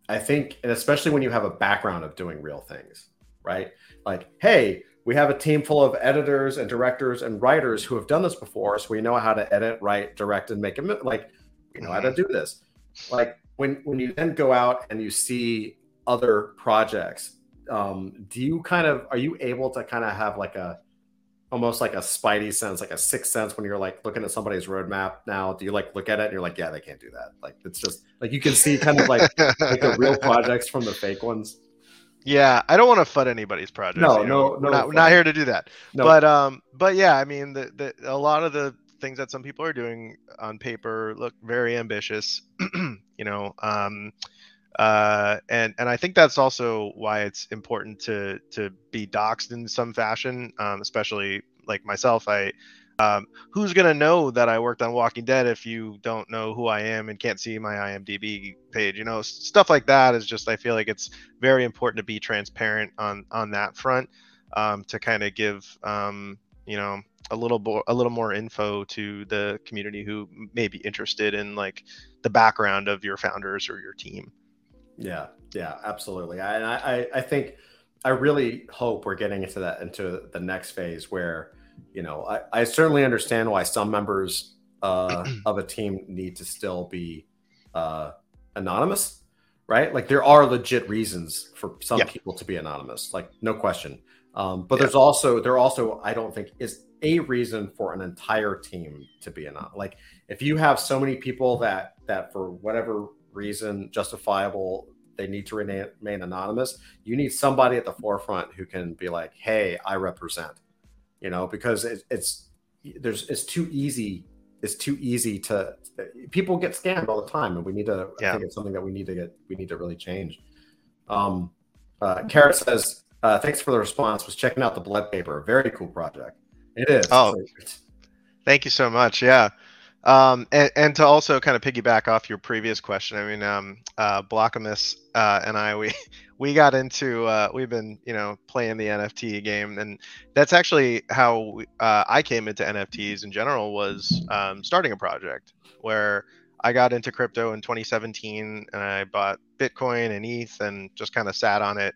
i think and especially when you have a background of doing real things right? Like hey we have a team full of editors and directors and writers who have done this before so we know how to edit write direct and make it like we know how to do this. Like when when you then go out and you see other projects um, do you kind of are you able to kind of have like a almost like a spidey sense like a sixth sense when you're like looking at somebody's roadmap now? Do you like look at it and you're like yeah they can't do that. Like it's just like you can see kind of like like the real projects from the fake ones. Yeah i don't want to fud anybody's project no you know? no we're not, we're not here to do that. No. but um but yeah i mean the, the a lot of the things that some people are doing on paper look very ambitious you know um uh, and and I think that's also why it's important to to be doxxed in some fashion, um, especially like myself. I um, who's gonna know that I worked on Walking Dead if you don't know who I am and can't see my IMDb page? You know, stuff like that is just I feel like it's very important to be transparent on on that front um, to kind of give um, you know a little more a little more info to the community who may be interested in like the background of your founders or your team. Yeah, yeah, absolutely. I, I, I think I really hope we're getting into that into the next phase where, you know, I, I certainly understand why some members uh, of a team need to still be uh, anonymous, right? Like there are legit reasons for some yeah. people to be anonymous, like no question. Um, but yeah. there's also there also I don't think is a reason for an entire team to be anonymous. Like if you have so many people that that for whatever reason justifiable they need to remain, remain anonymous you need somebody at the forefront who can be like hey i represent you know because it, it's there's it's too easy it's too easy to people get scammed all the time and we need to yeah. i think it's something that we need to get we need to really change. Um uh carrot says uh, thanks for the response. Was checking out the blood paper. Very cool project. It is. Oh. Thank you so much. Yeah um, and, and, to also kind of piggyback off your previous question, I mean, um, uh, Blockamus uh, and I, we we got into uh, we've been you know playing the NFT game, and that's actually how we, uh, I came into NFTs in general was um, starting a project where I got into crypto in 2017, and I bought Bitcoin and ETH, and just kind of sat on it.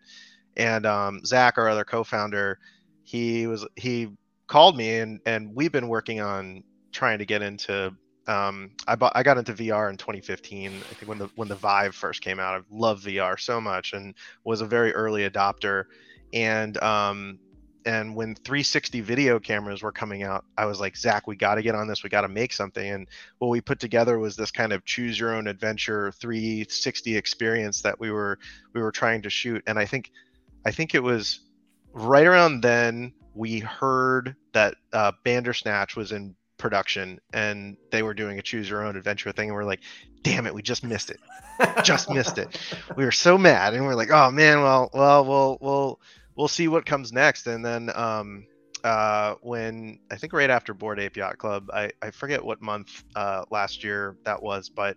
And um, Zach, our other co-founder, he was he called me, and and we've been working on trying to get into um, I bought I got into VR in 2015. I think when the when the Vive first came out, I loved VR so much and was a very early adopter. And um, and when 360 video cameras were coming out, I was like, Zach, we got to get on this. We got to make something. And what we put together was this kind of choose your own adventure 360 experience that we were we were trying to shoot. And I think I think it was right around then we heard that uh, Bandersnatch was in production and they were doing a choose your own adventure thing and we're like damn it we just missed it. Just missed it. We were so mad and we're like oh man well well we'll we'll we'll see what comes next. And then um uh when i think right after bored ape yacht club i i forget what month uh last year that was but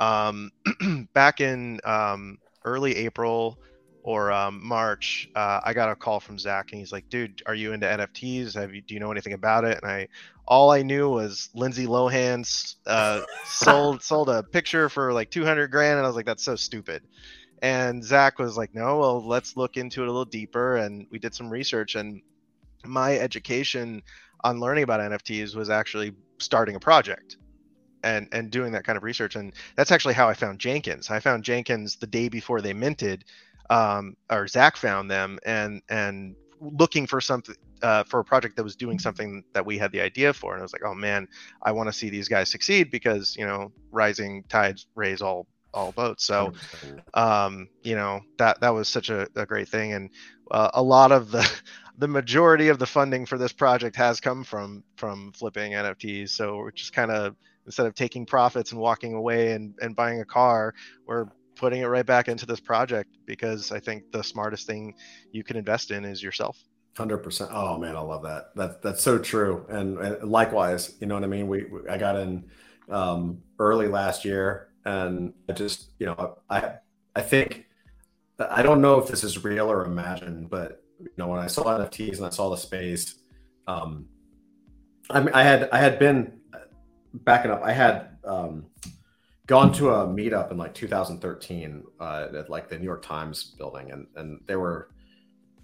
um back in um early april or um, March, uh, I got a call from Zach, and he's like, "Dude, are you into NFTs? Have you do you know anything about it?" And I all I knew was Lindsay Lohan uh, sold sold a picture for like 200 grand, and I was like, that's so stupid. And Zach was like, no, well, let's look into it a little deeper, and we did some research. And my education on learning about NFTs was actually starting a project. and and doing that kind of research and that's actually how i found jenkins i found jenkins the day before they minted um, or zach found them and and looking for something uh, for a project that was doing something that we had the idea for. And i was like oh man i want to see these guys succeed because you know rising tides raise all all boats. So um, you know that that was such a, a great thing. And uh, a lot of the the majority of the funding for this project has come from from flipping nfts so we're just kind of instead of taking profits and walking away and, and buying a car we're putting it right back into this project because i think the smartest thing you can invest in is yourself Hundred percent. Oh man, I love that. That that's so true. And, and, likewise, you know what I mean. We, we I got in um, early last year, and I just you know I I think I don't know if this is real or imagined, but you know when I saw NFTs and I saw the space, um, I mean I had I had been backing up. I had um, gone to a meetup in like 2013 uh, at like the New York Times building, and and they were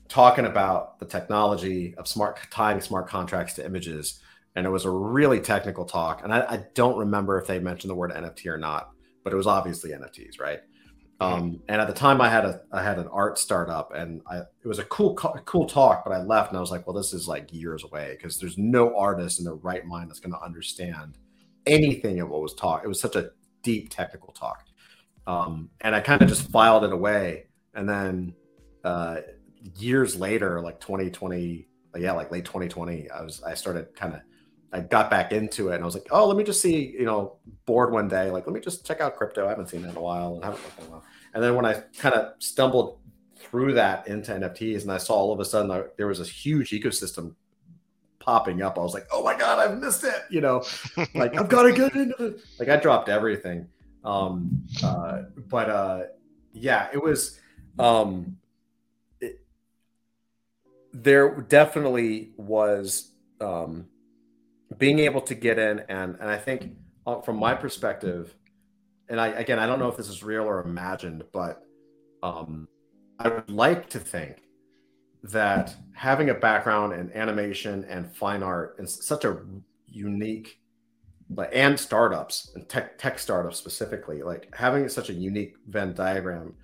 talking about the technology of smart tying smart contracts to images and it was a really technical talk and I, I, don't remember if they mentioned the word nft or not but it was obviously nfts right mm-hmm. um, and at the time i had a i had an art startup and I, it was a cool cool talk but i left and i was like well this is like years away because there's no artist in their right mind that's going to understand anything of what was taught it was such a deep technical talk um, and i kind of just filed it away and then uh, years later, like 2020, yeah, like late 2020, I was I started kind of I got back into it and I was like, oh, let me just see, you know, bored one day, like let me just check out crypto. I haven't seen that in a while and haven't looked in a while. And then when I kind of stumbled through that into NFTs and I saw all of a sudden uh, there was this huge ecosystem popping up. I was like, oh my God, I've missed it. You know, like I've got to get into it. Like I dropped everything. Um, uh, but uh, yeah, it was, um, there definitely was um, being able to get in and and I think uh, from my perspective, and I again I don't know if this is real or imagined, but um, I would like to think that having a background in animation and fine art is such a unique like and startups and tech tech startups specifically like having such a unique venn diagram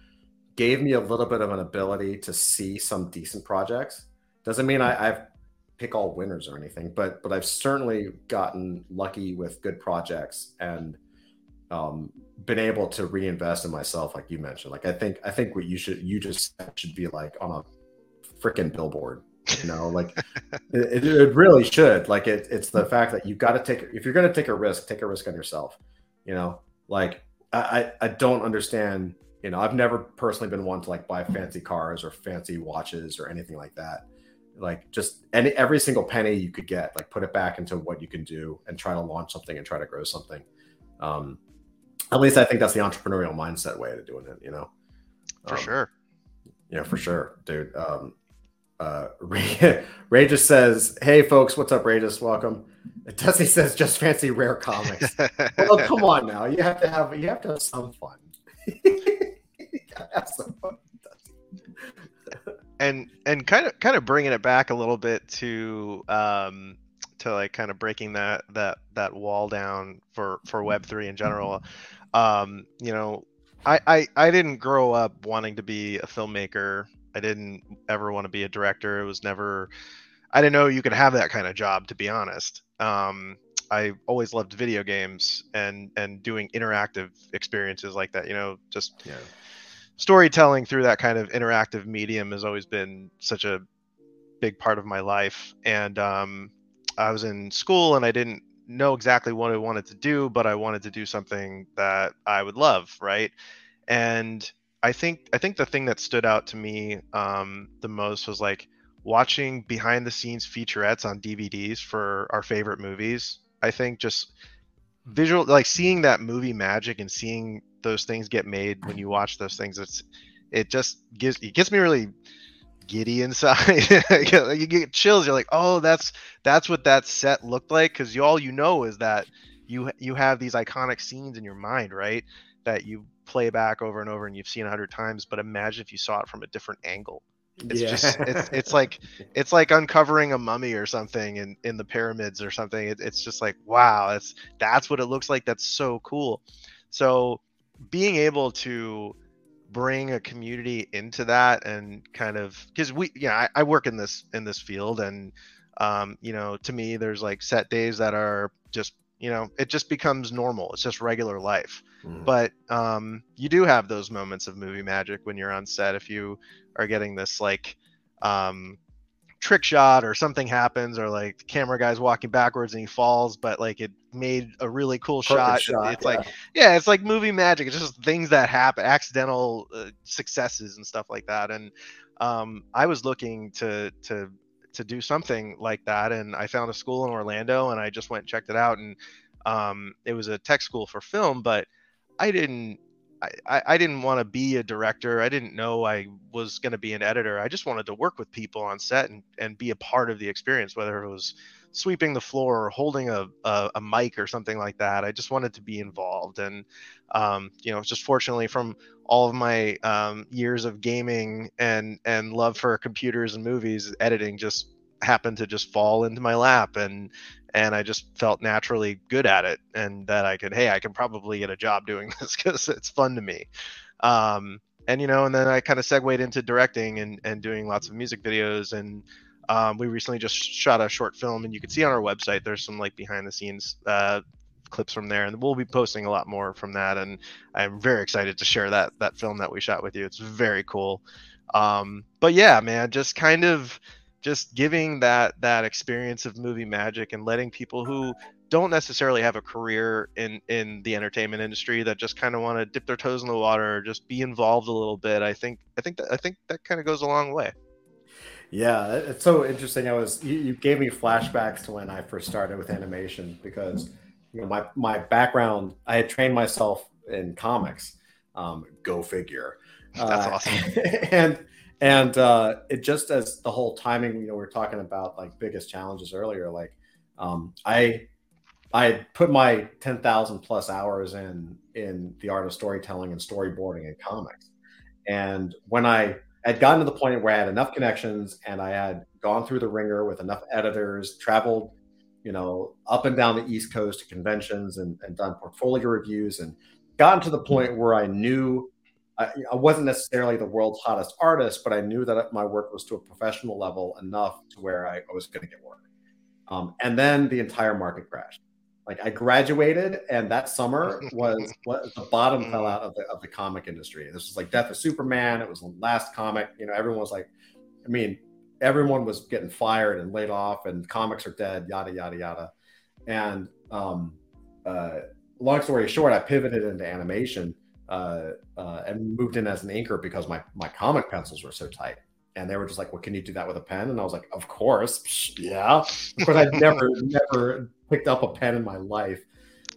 gave me a little bit of an ability to see some decent projects doesn't mean I, I've pick all winners or anything, but but I've certainly gotten lucky with good projects and um, been able to reinvest in myself, like you mentioned. Like I think I think what you should you just should be like on a freaking billboard. You know, like it, it, really should. Like it, it's the fact that you've got to take if you're going to take a risk, take a risk on yourself. You know, like I I don't understand. You know, I've never personally been one to like buy fancy cars or fancy watches or anything like that like just any every single penny you could get like put it back into what you can do and try to launch something and try to grow something um at least i think that's the entrepreneurial mindset way of doing it you know for um, sure yeah for sure dude um uh ray, ray just says hey folks what's up ray just welcome. Dusty says just fancy rare comics. Well come on now. You have to have you have to have some fun. Have some fun and and kind of kind of bringing it back a little bit to um to like kind of breaking that that that wall down for for web 3 in general. Um you know I, I i didn't grow up wanting to be a filmmaker i didn't ever want to be a director it was never i didn't know you could have that kind of job to be honest um i always loved video games and and doing interactive experiences like that you know just yeah storytelling through that kind of interactive medium has always been such a big part of my life. And um, I was in school and I didn't know exactly what I wanted to do, but I wanted to do something that I would love, right? And I think I think the thing that stood out to me um, the most was like watching behind the scenes featurettes on DVDs for our favorite movies. I think just visual like seeing that movie magic and seeing those things get made when you watch those things it's it just gives it gets me really giddy inside you get chills you're like oh that's that's what that set looked like because you all you know is that you you have these iconic scenes in your mind right that you play back over and over and you've seen a hundred times but imagine if you saw it from a different angle. It's yeah. just it's it's like it's like uncovering a mummy or something in in the pyramids or something. It, it's just like wow that's that's what it looks like. That's so cool. So being able to bring a community into that and kind of because we yeah I, I, work in this in this field and um you know to me there's like set days that are just you know it just becomes normal it's just regular life mm. but um you do have those moments of movie magic when you're on set if you are getting this like um trick shot or something happens or like the camera guy's walking backwards and he falls but like it made a really cool shot. shot. it's yeah. like yeah it's like movie magic it's just things that happen accidental uh, successes and stuff like that and um, i was looking to to to do something like that and i found a school in orlando and i just went and checked it out and um, it was a tech school for film but i didn't I, I didn't want to be a director. I didn't know I was going to be an editor. I just wanted to work with people on set and, and be a part of the experience, whether it was sweeping the floor or holding a, a, a mic or something like that. I just wanted to be involved. And, um, you know, just fortunately from all of my um, years of gaming and, and love for computers and movies, editing just happened to just fall into my lap. And, and I just felt naturally good at it, and that I could, hey, I can probably get a job doing this because it's fun to me. Um, and you know, and then I kind of segued into directing and and doing lots of music videos, and um, we recently just shot a short film, and you can see on our website there's some like behind the scenes uh, clips from there, and we'll be posting a lot more from that. And I'm very excited to share that that film that we shot with you. It's very cool. Um, but yeah, man, just kind of just giving that that experience of movie magic and letting people who don't necessarily have a career in in the entertainment industry that just kind of want to dip their toes in the water or just be involved a little bit i think i think that i think that kind of goes a long way yeah it's so interesting. I was you, you gave me flashbacks to when i first started with animation because you know my my background i had trained myself in comics um, go figure. That's uh, awesome. and and uh, it just as the whole timing you know we are talking about like biggest challenges earlier like um, i i put my 10000 plus hours in in the art of storytelling and storyboarding and comics. And when i had gotten to the point where i had enough connections and i had gone through the ringer with enough editors traveled you know up and down the east coast to conventions and, and done portfolio reviews and gotten to the point where i knew I, I, wasn't necessarily the world's hottest artist, but I knew that my work was to a professional level enough to where I, was going to get work. Um, and then the entire market crashed. Like I graduated, and that summer was what the bottom fell out of the of the comic industry. This was like Death of Superman. It was the last comic. You know, everyone was like, I mean, everyone was getting fired and laid off, and comics are dead. Yada yada yada. And um, uh, long story short, I pivoted into animation uh, uh, and moved in as an inker because my my comic pencils were so tight. And they were just like, "Well, can you do that with a pen?" And I was like, "Of course, yeah." Of course, I'd never never picked up a pen in my life.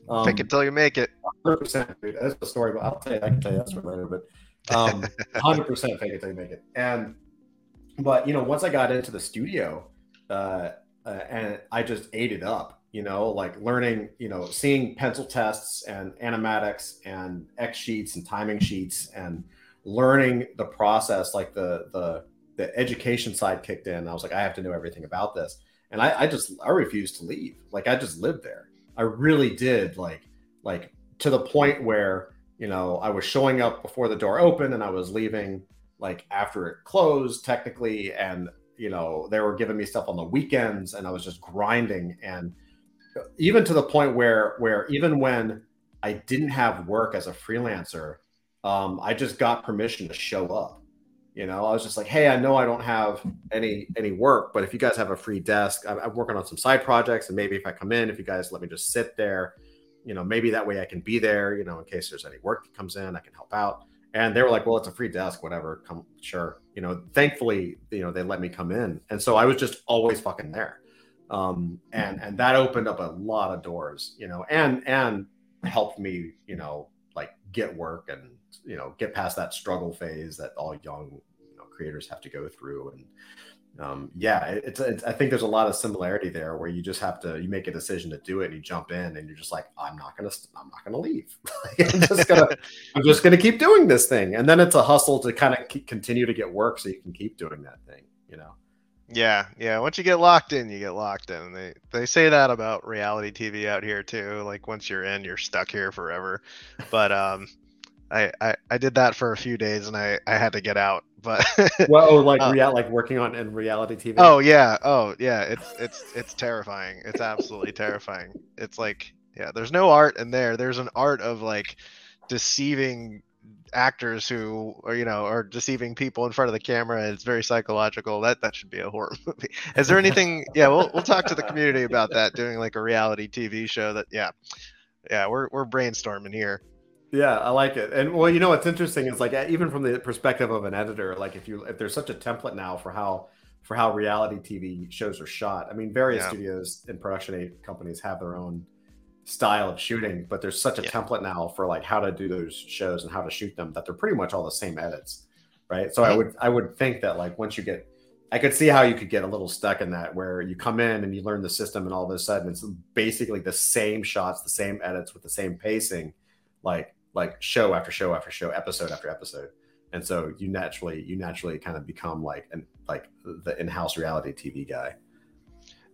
Um, Fake it till you make it. 100%, dude. That's the story, but I'll tell you, I can tell you that story later. But um, 100% fake it till you make it. And but you know, once I got into the studio, uh, uh, and I just ate it up you know, like learning, you know, seeing pencil tests and animatics and X sheets and timing sheets and learning the process, like the the the education side kicked in. I was like, I have to know everything about this. And I, I just I refused to leave. Like I just lived there. I really did like like to the point where, you know, I was showing up before the door opened and I was leaving like after it closed technically and you know they were giving me stuff on the weekends and i was just grinding and even to the point where where even when I didn't have work as a freelancer, um, I just got permission to show up. You know, I was just like, hey, I know I don't have any any work, but if you guys have a free desk, I'm, I'm working on some side projects, and maybe if I come in, if you guys let me just sit there, you know, maybe that way I can be there. You know, in case there's any work that comes in, I can help out. And they were like, well, it's a free desk, whatever. Come, sure. You know, thankfully, you know, they let me come in, and so I was just always fucking there um, and and that opened up a lot of doors, you know, and and helped me, you know, like get work and you know get past that struggle phase that all young creators have to go through, and um, yeah, it's, it's, I think there's a lot of similarity there where you just have to you make a decision to do it and you jump in and you're just like I'm not gonna I'm not gonna leave. I'm just gonna I'm just gonna keep doing this thing, and then it's a hustle to kind of continue to get work so you can keep doing that thing. You know. Yeah, yeah. Once you get locked in, you get locked in. They they say that about reality TV out here too. Like once you're in, you're stuck here forever. But um, I, I, I did that for a few days and I, I had to get out. But well, oh, like uh, real, like working on in reality TV. Oh yeah, oh yeah. It's it's it's terrifying. It's absolutely terrifying. It's like yeah, there's no art in there. There's an art of like deceiving actors who are you know are deceiving people in front of the camera. It's very psychological. That that should be a horror movie. Is there anything? yeah, we'll we'll talk to the community about that. Doing like a reality TV show. That yeah, yeah. We're we're brainstorming here. Yeah, I like it. And well, you know what's interesting is like even from the perspective of an editor, like if you if there's such a template now for how for how reality TV shows are shot. I mean, various yeah. studios and production companies have their own style of shooting, but there's such a yeah. template now for like how to do those shows and how to shoot them that they're pretty much all the same edits, right? So I mm-hmm. would I would think that like once you get I could see how you could get a little stuck in that where you come in and you learn the system and all of a sudden it's basically the same shots, the same edits with the same pacing, like like show after show after show, episode after episode. And so you naturally you naturally kind of become like an like the in-house reality TV guy.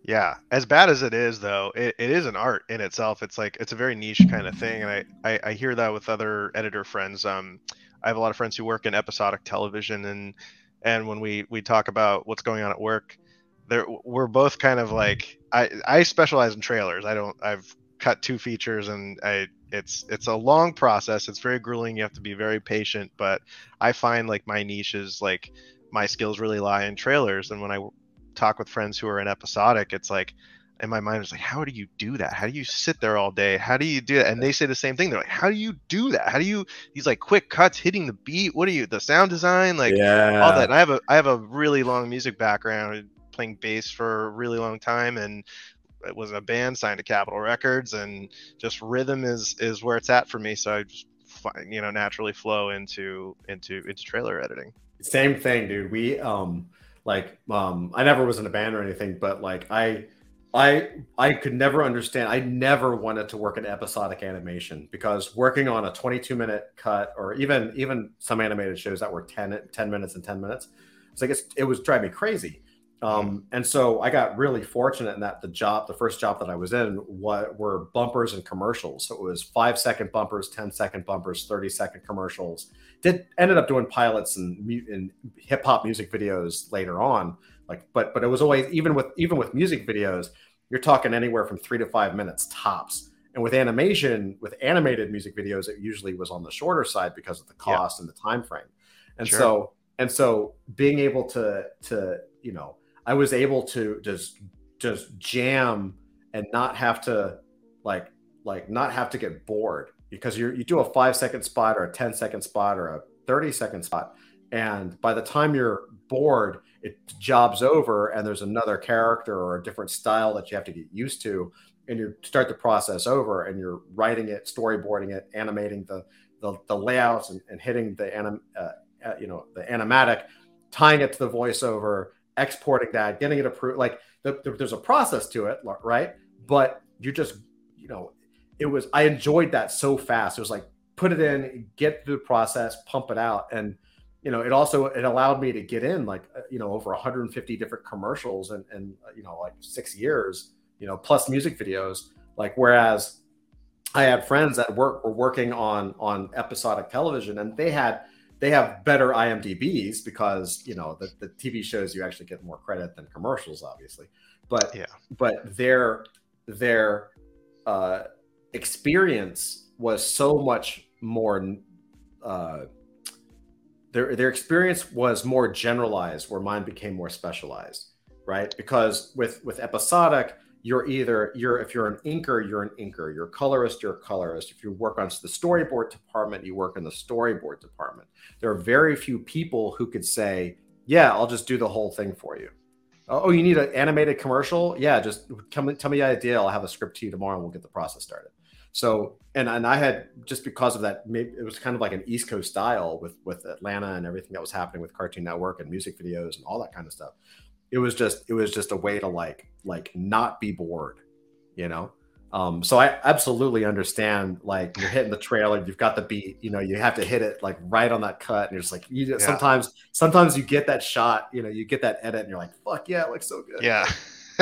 Yeah, as bad as it is, though, it, it is an art in itself. It's like it's a very niche kind of thing, and I, I, I hear that with other editor friends. Um, I have a lot of friends who work in episodic television, and and when we we talk about what's going on at work, there we're both kind of like I I specialize in trailers. I don't I've cut two features, and I it's it's a long process. It's very grueling. You have to be very patient, but I find like my niche is like my skills really lie in trailers, and when I talk with friends who are in episodic, it's like in my mind it's like, how do you do that? How do you sit there all day? How do you do that? And they say the same thing. They're like, how do you do that? How do you these like quick cuts hitting the beat? What are you the sound design? Like yeah. all that. And I have a I have a really long music background playing bass for a really long time and was a band signed to Capitol Records and just rhythm is is where it's at for me. So I just you know naturally flow into into into trailer editing. Same thing, dude. We um like um I never was in a band or anything, but like I I I could never understand. I never wanted to work in episodic animation because working on a 22 minute cut or even even some animated shows that were 10 10 minutes and 10 minutes, it's like it's, it was driving me crazy. Um, and so I got really fortunate in that the job, the first job that I was in, what were bumpers and commercials. So it was five second bumpers, 10 second bumpers, 30 second commercials. Did ended up doing pilots and, and hip hop music videos later on. Like, but but it was always even with even with music videos, you're talking anywhere from three to five minutes tops. And with animation, with animated music videos, it usually was on the shorter side because of the cost yeah. and the time frame. And sure. so and so being able to to you know I was able to just just jam and not have to like like not have to get bored because you you do a five second spot or a 10 second spot or a 30 second spot. And by the time you're bored it jobs over and there's another character or a different style that you have to get used to and you start the process over and you're writing it storyboarding it animating the the, the layouts and, and hitting the anim uh, uh, you know the animatic tying it to the voiceover exporting that, getting it approved. Like the, the, there's a process to it, right? But you just, you know, it was, I enjoyed that so fast. It was like, put it in, get through the process, pump it out. And, you know, it also, it allowed me to get in like, uh, you know, over 150 different commercials and, and, you know, like six years, you know, plus music videos. Like, whereas I had friends that work were working on, on episodic television and they had, they have better IMDb's because you know the, the TV shows you actually get more credit than commercials, obviously. But yeah, but their their uh, experience was so much more. Uh, their their experience was more generalized, where mine became more specialized, right? Because with with episodic, you're either you're if you're an inker you're an inker. You're a colorist you're a colorist. If you work on the storyboard department you work in the storyboard department. There are very few people who could say yeah i'll just do the whole thing for you. Oh, oh you need an animated commercial? Yeah just come tell me the idea. I'll have a script to you tomorrow and we'll get the process started. So and and i had just because of that it was kind of like an east coast style with with atlanta and everything that was happening with cartoon network and music videos and all that kind of stuff it was just it was just a way to like like not be bored, you know. Um, so I absolutely understand. Like you're hitting the trailer, you've got the beat. You know, you have to hit it like right on that cut, and you're just like, you just, yeah. sometimes, sometimes you get that shot. You know, you get that edit, and you're like, fuck yeah, it looks so good. Yeah.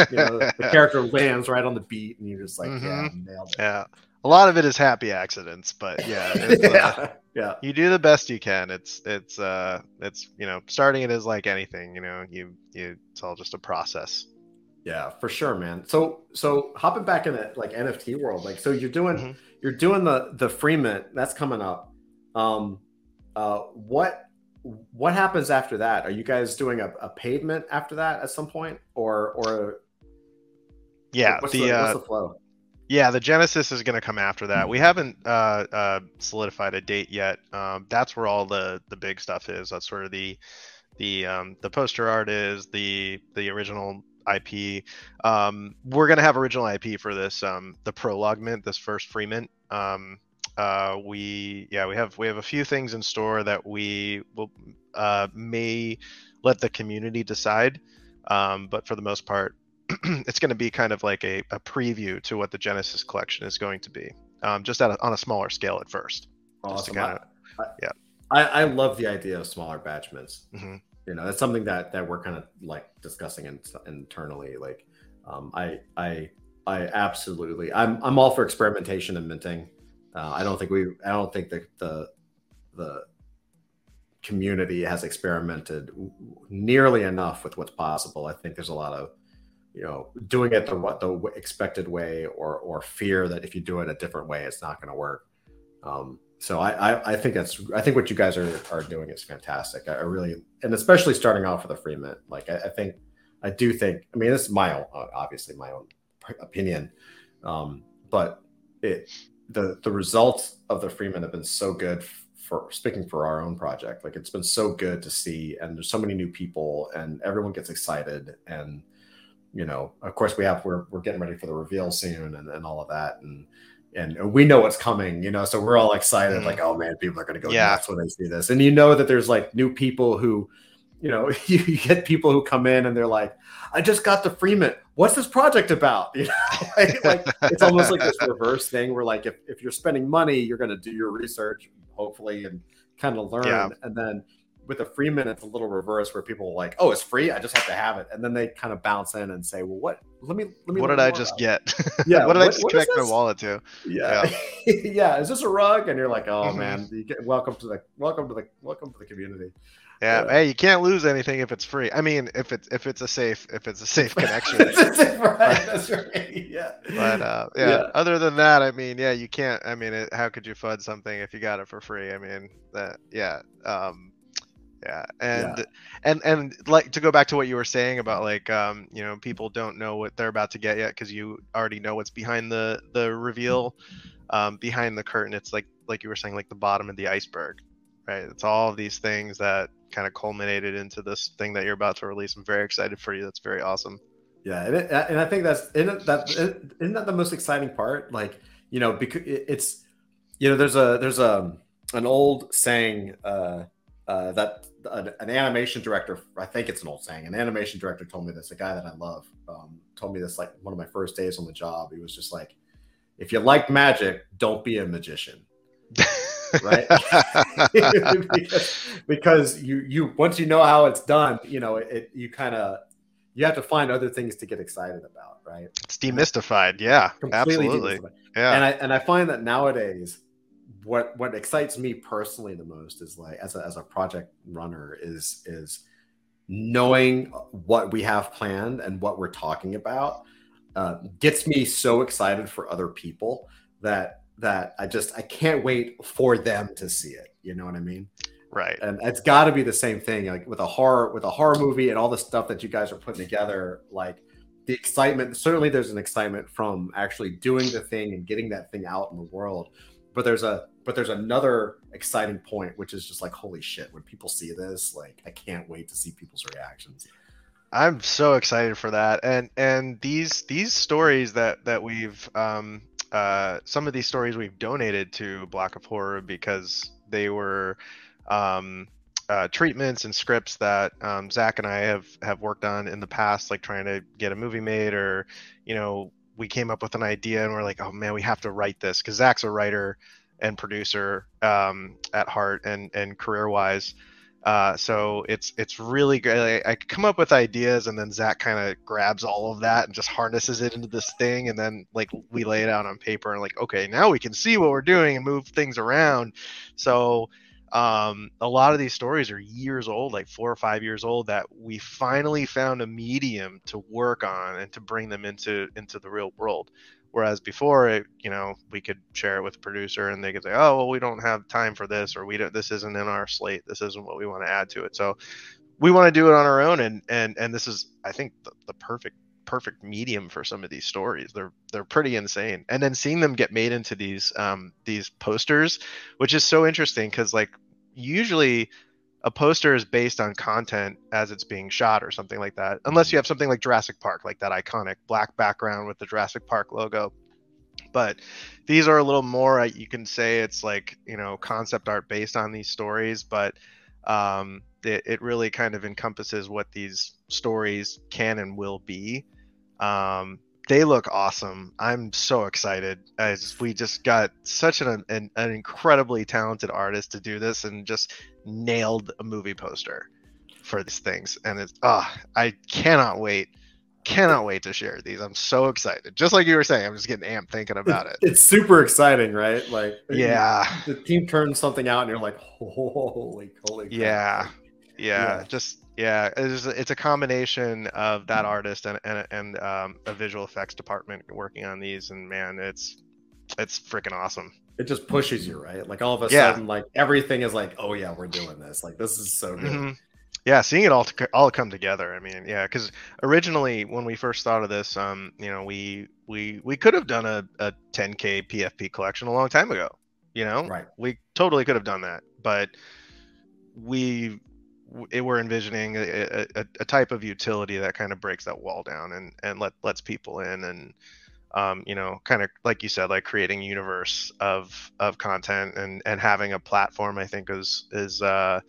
you know, the character lands right on the beat, and you're just like, mm-hmm. yeah, nailed it. Yeah. A lot of it is happy accidents, but yeah, yeah, uh, yeah. You do the best you can. It's it's uh it's you know starting it is like anything. You know, you you it's all just a process. Yeah, for sure, man. So so hopping back in the like NFT world, like so you're doing mm-hmm. you're doing the the free mint that's coming up. Um, uh, what what happens after that? Are you guys doing a, a paid mint after that at some point, or or yeah, what's the, the, uh, what's the flow? Yeah, the Genesis is going to come after that. We haven't uh, uh, solidified a date yet. Um, that's where all the the big stuff is. That's where the the um, the poster art is the the original IP. Um, we're gonna have original IP for this um, the prologue mint, this first free mint. Um, uh, we yeah we have we have a few things in store that we will uh, may let the community decide. Um, but for the most part, it's going to be kind of like a, a preview to what the Genesis collection is going to be, um, just at a, on a smaller scale at first. Awesome. Kinda, I, yeah. I, I, love the idea of smaller batch mints. Mm-hmm you know that's something that that we're kind of like discussing in, internally like um, i i i absolutely i'm i'm all for experimentation and minting uh, i don't think we i don't think that the the community has experimented nearly enough with what's possible i think there's a lot of you know doing it the what the expected way or or fear that if you do it a different way it's not going to work um, so I, I, I think that's I think what you guys are are doing is fantastic. I, I really and especially starting off with a free mint. Like I, I, think I do think I mean this is my own obviously my own opinion, um, but it the the results of the free mint have been so good for speaking for our own project. Like it's been so good to see, and there's so many new people, and everyone gets excited, and you know, of course we have we're we're getting ready for the reveal soon, and, and all of that, and and we know what's coming, you know, so we're all excited, mm-hmm. like, oh man, people are going to go yeah. nuts when they see this. And you know that there's like new people who, you know, you, get people who come in and they're like, I just got the free mint. What's this project about? You know, like, like it's almost like this reverse thing where like if, if you're spending money, you're going to do your research, hopefully, and kind of learn. Yeah. And then with a free mint, it's a little reverse where people are like, "Oh, it's free. I just have to have it," and then they kind of bounce in and say, "Well, what? Let me let me." What did I just get? Yeah, what did what, I just connect my wallet to? Yeah, yeah. yeah. Is this a rug? And you're like, "Oh mm-hmm. man, you get welcome to the welcome to the welcome to the community." Yeah, yeah, hey, you can't lose anything if it's free. I mean, if it's if it's a safe if it's a safe connection. right, that's right. Yeah. But uh, yeah, yeah, other than that, I mean, yeah, you can't. I mean, it, how could you fud something if you got it for free? I mean, that yeah. Um, yeah and yeah. and and like to go back to what you were saying about like um you know people don't know what they're about to get yet because you already know what's behind the the reveal um behind the curtain. It's like like you were saying like the bottom of the iceberg right? It's all of these things that kind of culminated into this thing that you're about to release. I'm very excited for you. That's very awesome. Yeah and, it, and i think that's isn't that isn't that the most exciting part? Like you know because it's you know there's a there's a an old saying uh uh, that an, an, animation director, I think it's an old saying, an animation director told me this, a guy that I love, um, told me this like one of my first days on the job. He was just like, if you like magic, don't be a magician. right because, because, you you once you know how it's done you know it you kind of you have to find other things to get excited about right it's demystified yeah Completely absolutely demystified. yeah and i and i find that nowadays what what excites me personally the most is like as a, as a project runner is is knowing what we have planned and what we're talking about uh, gets me so excited for other people that that I just I can't wait for them to see it. You know what I mean? Right. And it's got to be the same thing like with a horror with a horror movie and all the stuff that you guys are putting together like the excitement certainly there's an excitement from actually doing the thing and getting that thing out in the world but there's a but there's another exciting point which is just like holy shit when people see this like i can't wait to see people's reactions. I'm so excited for that. And and these these stories that that we've um uh some of these stories we've donated to block of horror because they were um uh, treatments and scripts that um, Zach and I have have worked on in the past, like trying to get a movie made, or you know, we came up with an idea and we're like, oh man, we have to write this because Zach's a writer and producer um, at heart and and career wise. Uh, so it's it's really good. I, I come up with ideas, and then Zach kind of grabs all of that and just harnesses it into this thing, and then like we lay it out on paper, and like, okay, now we can see what we're doing and move things around. So um, a lot of these stories are years old, like four or five years old, that we finally found a medium to work on and to bring them into into the real world. Whereas before, it, you know, we could share it with a producer and they could say, "Oh, well, we don't have time for this, or we don't. This isn't in our slate. This isn't what we want to add to it." So, we want to do it on our own, and and and this is, I think, the, the perfect perfect medium for some of these stories. They're they're pretty insane, and then seeing them get made into these um these posters, which is so interesting because like usually a poster is based on content as it's being shot or something like that unless you have something like jurassic park like that iconic black background with the jurassic park logo. But these are a little more uh, you can say it's like you know concept art based on these stories but um, it, it really kind of encompasses what these stories can and will be. Um, they look awesome. I'm so excited as we just got such an, an, an incredibly talented artist to do this and just nailed a movie poster for these things. And it's ah, oh, I cannot wait. Cannot wait to share these. I'm so excited. Just like you were saying, I'm just getting amped thinking about it. It's super exciting, right? Like yeah, the team turns something out and you're like, holy, holy. Yeah. yeah, yeah. Just yeah, it's, it's a combination of that artist and and, and um, a visual effects department working on these, and man, it's it's freaking awesome. It just pushes you, right? Like all of a yeah. sudden, like everything is like, oh yeah, we're doing this. Like this is so good. Mm-hmm. Yeah, seeing it all to, all come together. I mean, yeah, because originally when we first thought of this, um, you know, we we we could have done a, a 10k PFP collection a long time ago. You know, right? We totally could have done that, but we we're envisioning a, a, a, type of utility that kind of breaks that wall down and and let lets people in and um, you know kind of like you said like creating universe of of content and and having a platform i think is is uh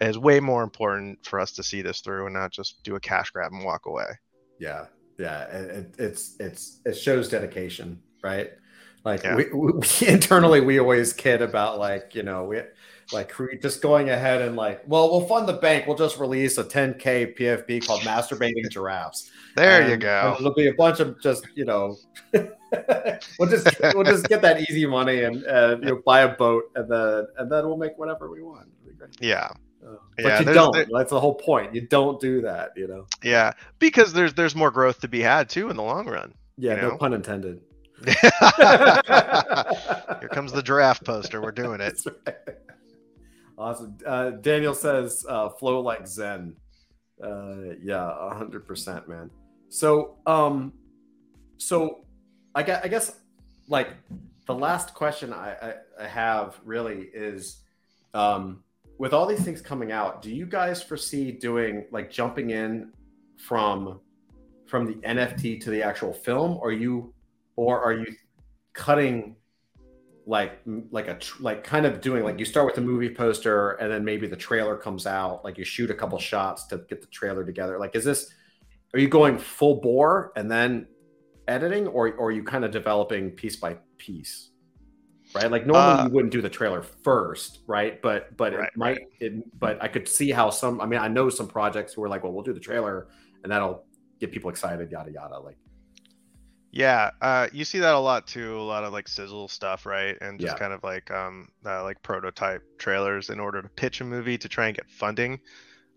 is way more important for us to see this through and not just do a cash grab and walk away. Yeah. Yeah. It, it's it's it shows dedication right like yeah. we, we, internally we always kid about like you know we like just going ahead and like, well, we'll fund the bank. We'll just release a 10k PFP called "Masturbating Giraffes." There and, you go. It'll be a bunch of just you know, we'll just we'll just get that easy money and uh, you know buy a boat and then and then we'll make whatever we want. Yeah. Uh, but yeah, you don't. There, That's the whole point. You don't do that, you know. Yeah, because there's there's more growth to be had too in the long run. Yeah, you know? no pun intended. Here comes the giraffe poster. We're doing it. Right. Awesome. Uh, Daniel says, uh, "Flow like Zen." Uh, yeah, hundred percent, man. So, um, so I guess, I guess, like the last question I, I, I have really is, um, with all these things coming out, do you guys foresee doing like jumping in from from the NFT to the actual film, or you, or are you cutting like like a like kind of doing like you start with a movie poster and then maybe the trailer comes out like you shoot a couple shots to get the trailer together. Like is this are you going full bore and then editing or, or are you kind of developing piece by piece? Right? Like normally uh, you wouldn't do the trailer first right? But but right, it might right. it, but i could see how some i mean i know some projects who are like well we'll do the trailer and that'll get people excited yada yada like yeah, uh, you see that a lot too. A lot of like sizzle stuff, right? And just yeah. kind of like um, uh, like prototype trailers in order to pitch a movie to try and get funding.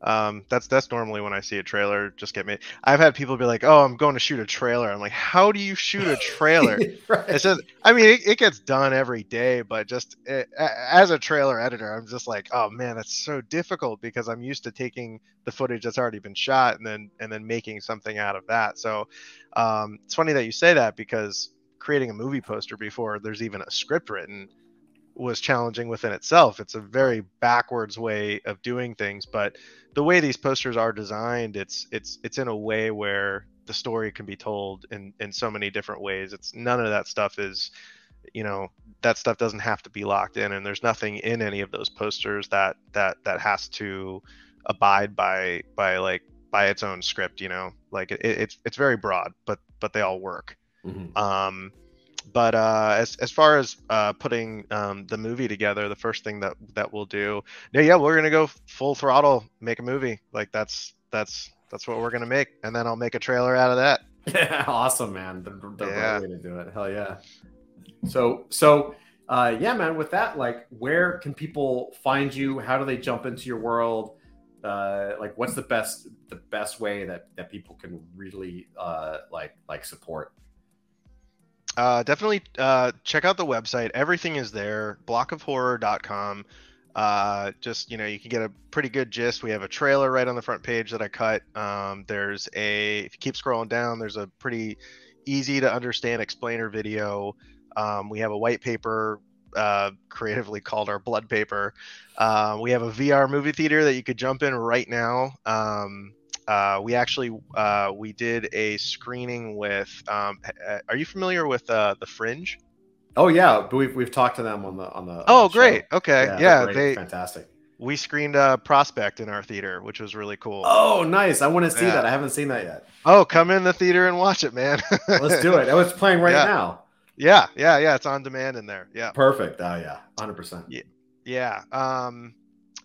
Um, that's that's normally when I see a trailer just get made. I've had people be like, "Oh, I'm going to shoot a trailer." I'm like, "How do you shoot a trailer?" right. It's just, I mean, it, it, gets done every day, but just it, as a trailer editor, I'm just like, "Oh man, that's so difficult because I'm used to taking the footage that's already been shot and then and then making something out of that." So um, it's funny that you say that because creating a movie poster before there's even a script written was challenging within itself. It's a very backwards way of doing things, but the way these posters are designed, it's it's it's in a way where the story can be told in in so many different ways. It's none of that stuff is you know that stuff doesn't have to be locked in and there's nothing in any of those posters that that that has to abide by by like by its own script you know like it, it's it's very broad but but they all work mm-hmm. um but uh as as far as uh putting um the movie together the first thing that that we'll do yeah yeah we're gonna go full throttle make a movie like that's that's that's what we're gonna make and then i'll make a trailer out of that yeah awesome man the, the yeah. right way to do it hell yeah so so uh, yeah, man. With that, like, where can people find you? How do they jump into your world? Uh, like, what's the best the best way that that people can really uh, like like support? Uh, definitely uh, check out the website. Everything is there. Blockofhorror.com. Uh, just you know, you can get a pretty good gist. We have a trailer right on the front page that I cut. Um, there's a if you keep scrolling down, there's a pretty easy to understand explainer video um, we have a white paper uh, creatively called our blood paper. Uh, we have a VR movie theater that you could jump in right now. Um, uh, we actually uh, we did a screening with. Um, are you familiar with uh, the Fringe? Oh yeah, we've we've talked to them on the on the. oh on the great! Okay, yeah, yeah great. they fantastic. We screened a Prospect in our theater, which was really cool. Oh, nice! I want to see yeah. that. I haven't seen that yet. Oh, come in the theater and watch it, man. Let's do it. Oh, it's playing right yeah. now. Yeah, yeah, yeah. It's on demand in there. Yeah. Perfect. Oh yeah, hundred percent. Yeah, yeah. Um,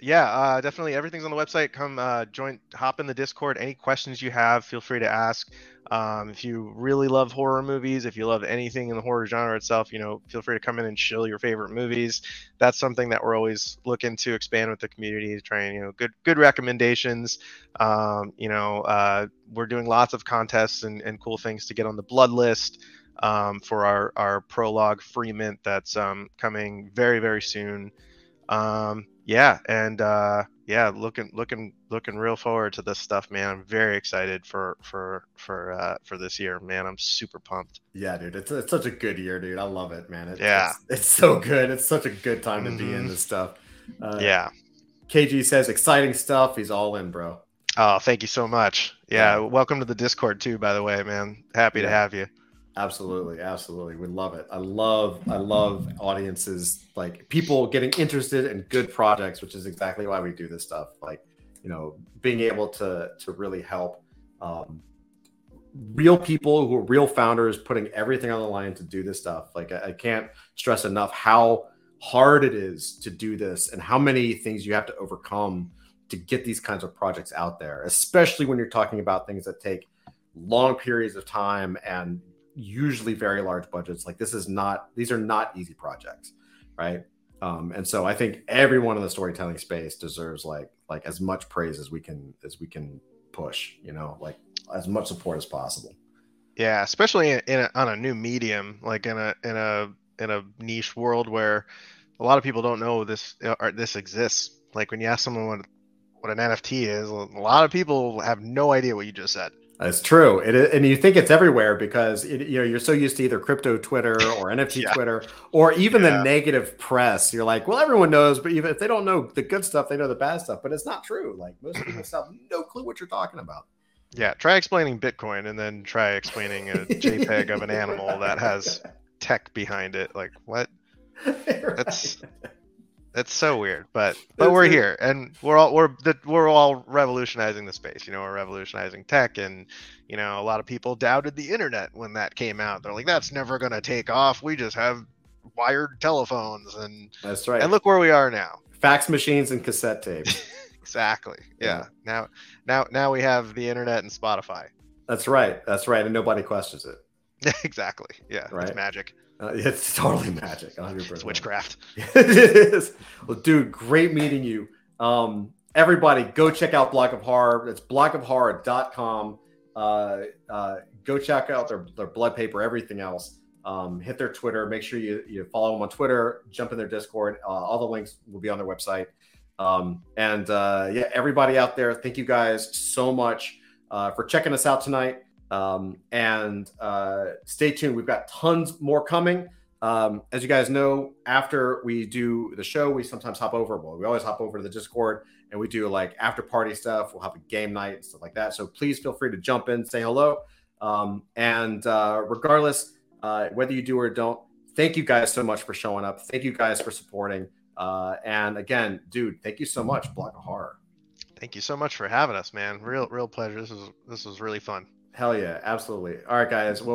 yeah. Uh, definitely, everything's on the website. Come uh, join, hop in the Discord. Any questions you have, feel free to ask. Um, if you really love horror movies, if you love anything in the horror genre itself, you know, feel free to come in and shill your favorite movies. That's something that we're always looking to expand with the community, Try and you know, good good recommendations. Um, you know, uh, we're doing lots of contests and, and cool things to get on the blood list um, for our, our prologue free mint that's um, coming very very soon. Um, yeah, and uh, yeah, looking looking looking real forward to this stuff, man. I'm very excited for for for uh, for this year, man. I'm super pumped. Yeah, dude, it's, it's such a good year, dude. I love it, man. It's, yeah, it's, it's, so good. It's such a good time to mm-hmm. be in mm-hmm. this stuff. Uh, yeah. KG says exciting stuff. He's all in, bro. Oh, thank you so much. Yeah, yeah. welcome to the Discord too, by the way, man. Happy yeah. to have you. Absolutely, absolutely. We love it. I love I love audiences like people getting interested in good projects, which is exactly why we do this stuff. Like, you know, being able to to really help um, real people who are real founders putting everything on the line to do this stuff. Like I, I can't stress enough how hard it is to do this and how many things you have to overcome to get these kinds of projects out there, especially when you're talking about things that take long periods of time and usually very large budgets. Like this is not; these are not easy projects, right? Um, and so I think everyone in the storytelling space deserves like like as much praise as we can as we can push. You know, like as much support as possible. Yeah, especially in, in a, on a new medium, like in a in a in a niche world where a lot of people don't know this or this exists. Like when you ask someone what what an NFT is, a lot of people have no idea what you just said. That's true. It, and you think it's everywhere because it, you know you're so used to either crypto Twitter or NFT yeah. Twitter or even yeah. the negative press. You're like, well, everyone knows, but even if they don't know the good stuff, they know the bad stuff. But it's not true. Like most people have no clue what you're talking about. Yeah, try explaining Bitcoin and then try explaining a JPEG of an animal that has tech behind it. Like what? right. That's that's so weird, but but we're here, and we're all we're the, we're all revolutionizing the space. You know, we're revolutionizing tech, and you know, a lot of people doubted the internet when that came out. They're like, "That's never going to take off. We just have wired telephones." And that's right. And look where we are now. Fax machines and cassette tape. exactly. Yeah. yeah. Now, now, now we have the internet and Spotify. That's right. That's right, and nobody questions it. exactly. Yeah. Right. It's magic. Uh, it's totally magic. 100%. It's witchcraft. it is. Well, dude, great meeting you. Um, everybody, go check out Block of Horror. It's blockofhorror.com. Uh, uh, go check out their, their blood paper, everything else. Um, hit their Twitter. Make sure you, you follow them on Twitter. Jump in their Discord. Uh, all the links will be on their website. Um, and uh, yeah, everybody out there, thank you guys so much uh, for checking us out tonight. Um, and uh, stay tuned. We've got tons more coming. Um, as you guys know, after we do the show, we sometimes hop over. Well, we always hop over to the Discord and we do like after party stuff. We'll have a game night and stuff like that. So please feel free to jump in, say hello. Um, and uh, regardless, uh, whether you do or don't, thank you guys so much for showing up. Thank you guys for supporting. Uh, and again, dude, thank you so much, Block of Horror. Thank you so much for having us, man. Real, real pleasure. This was this was really fun. Hell yeah, absolutely. All right, guys. Well,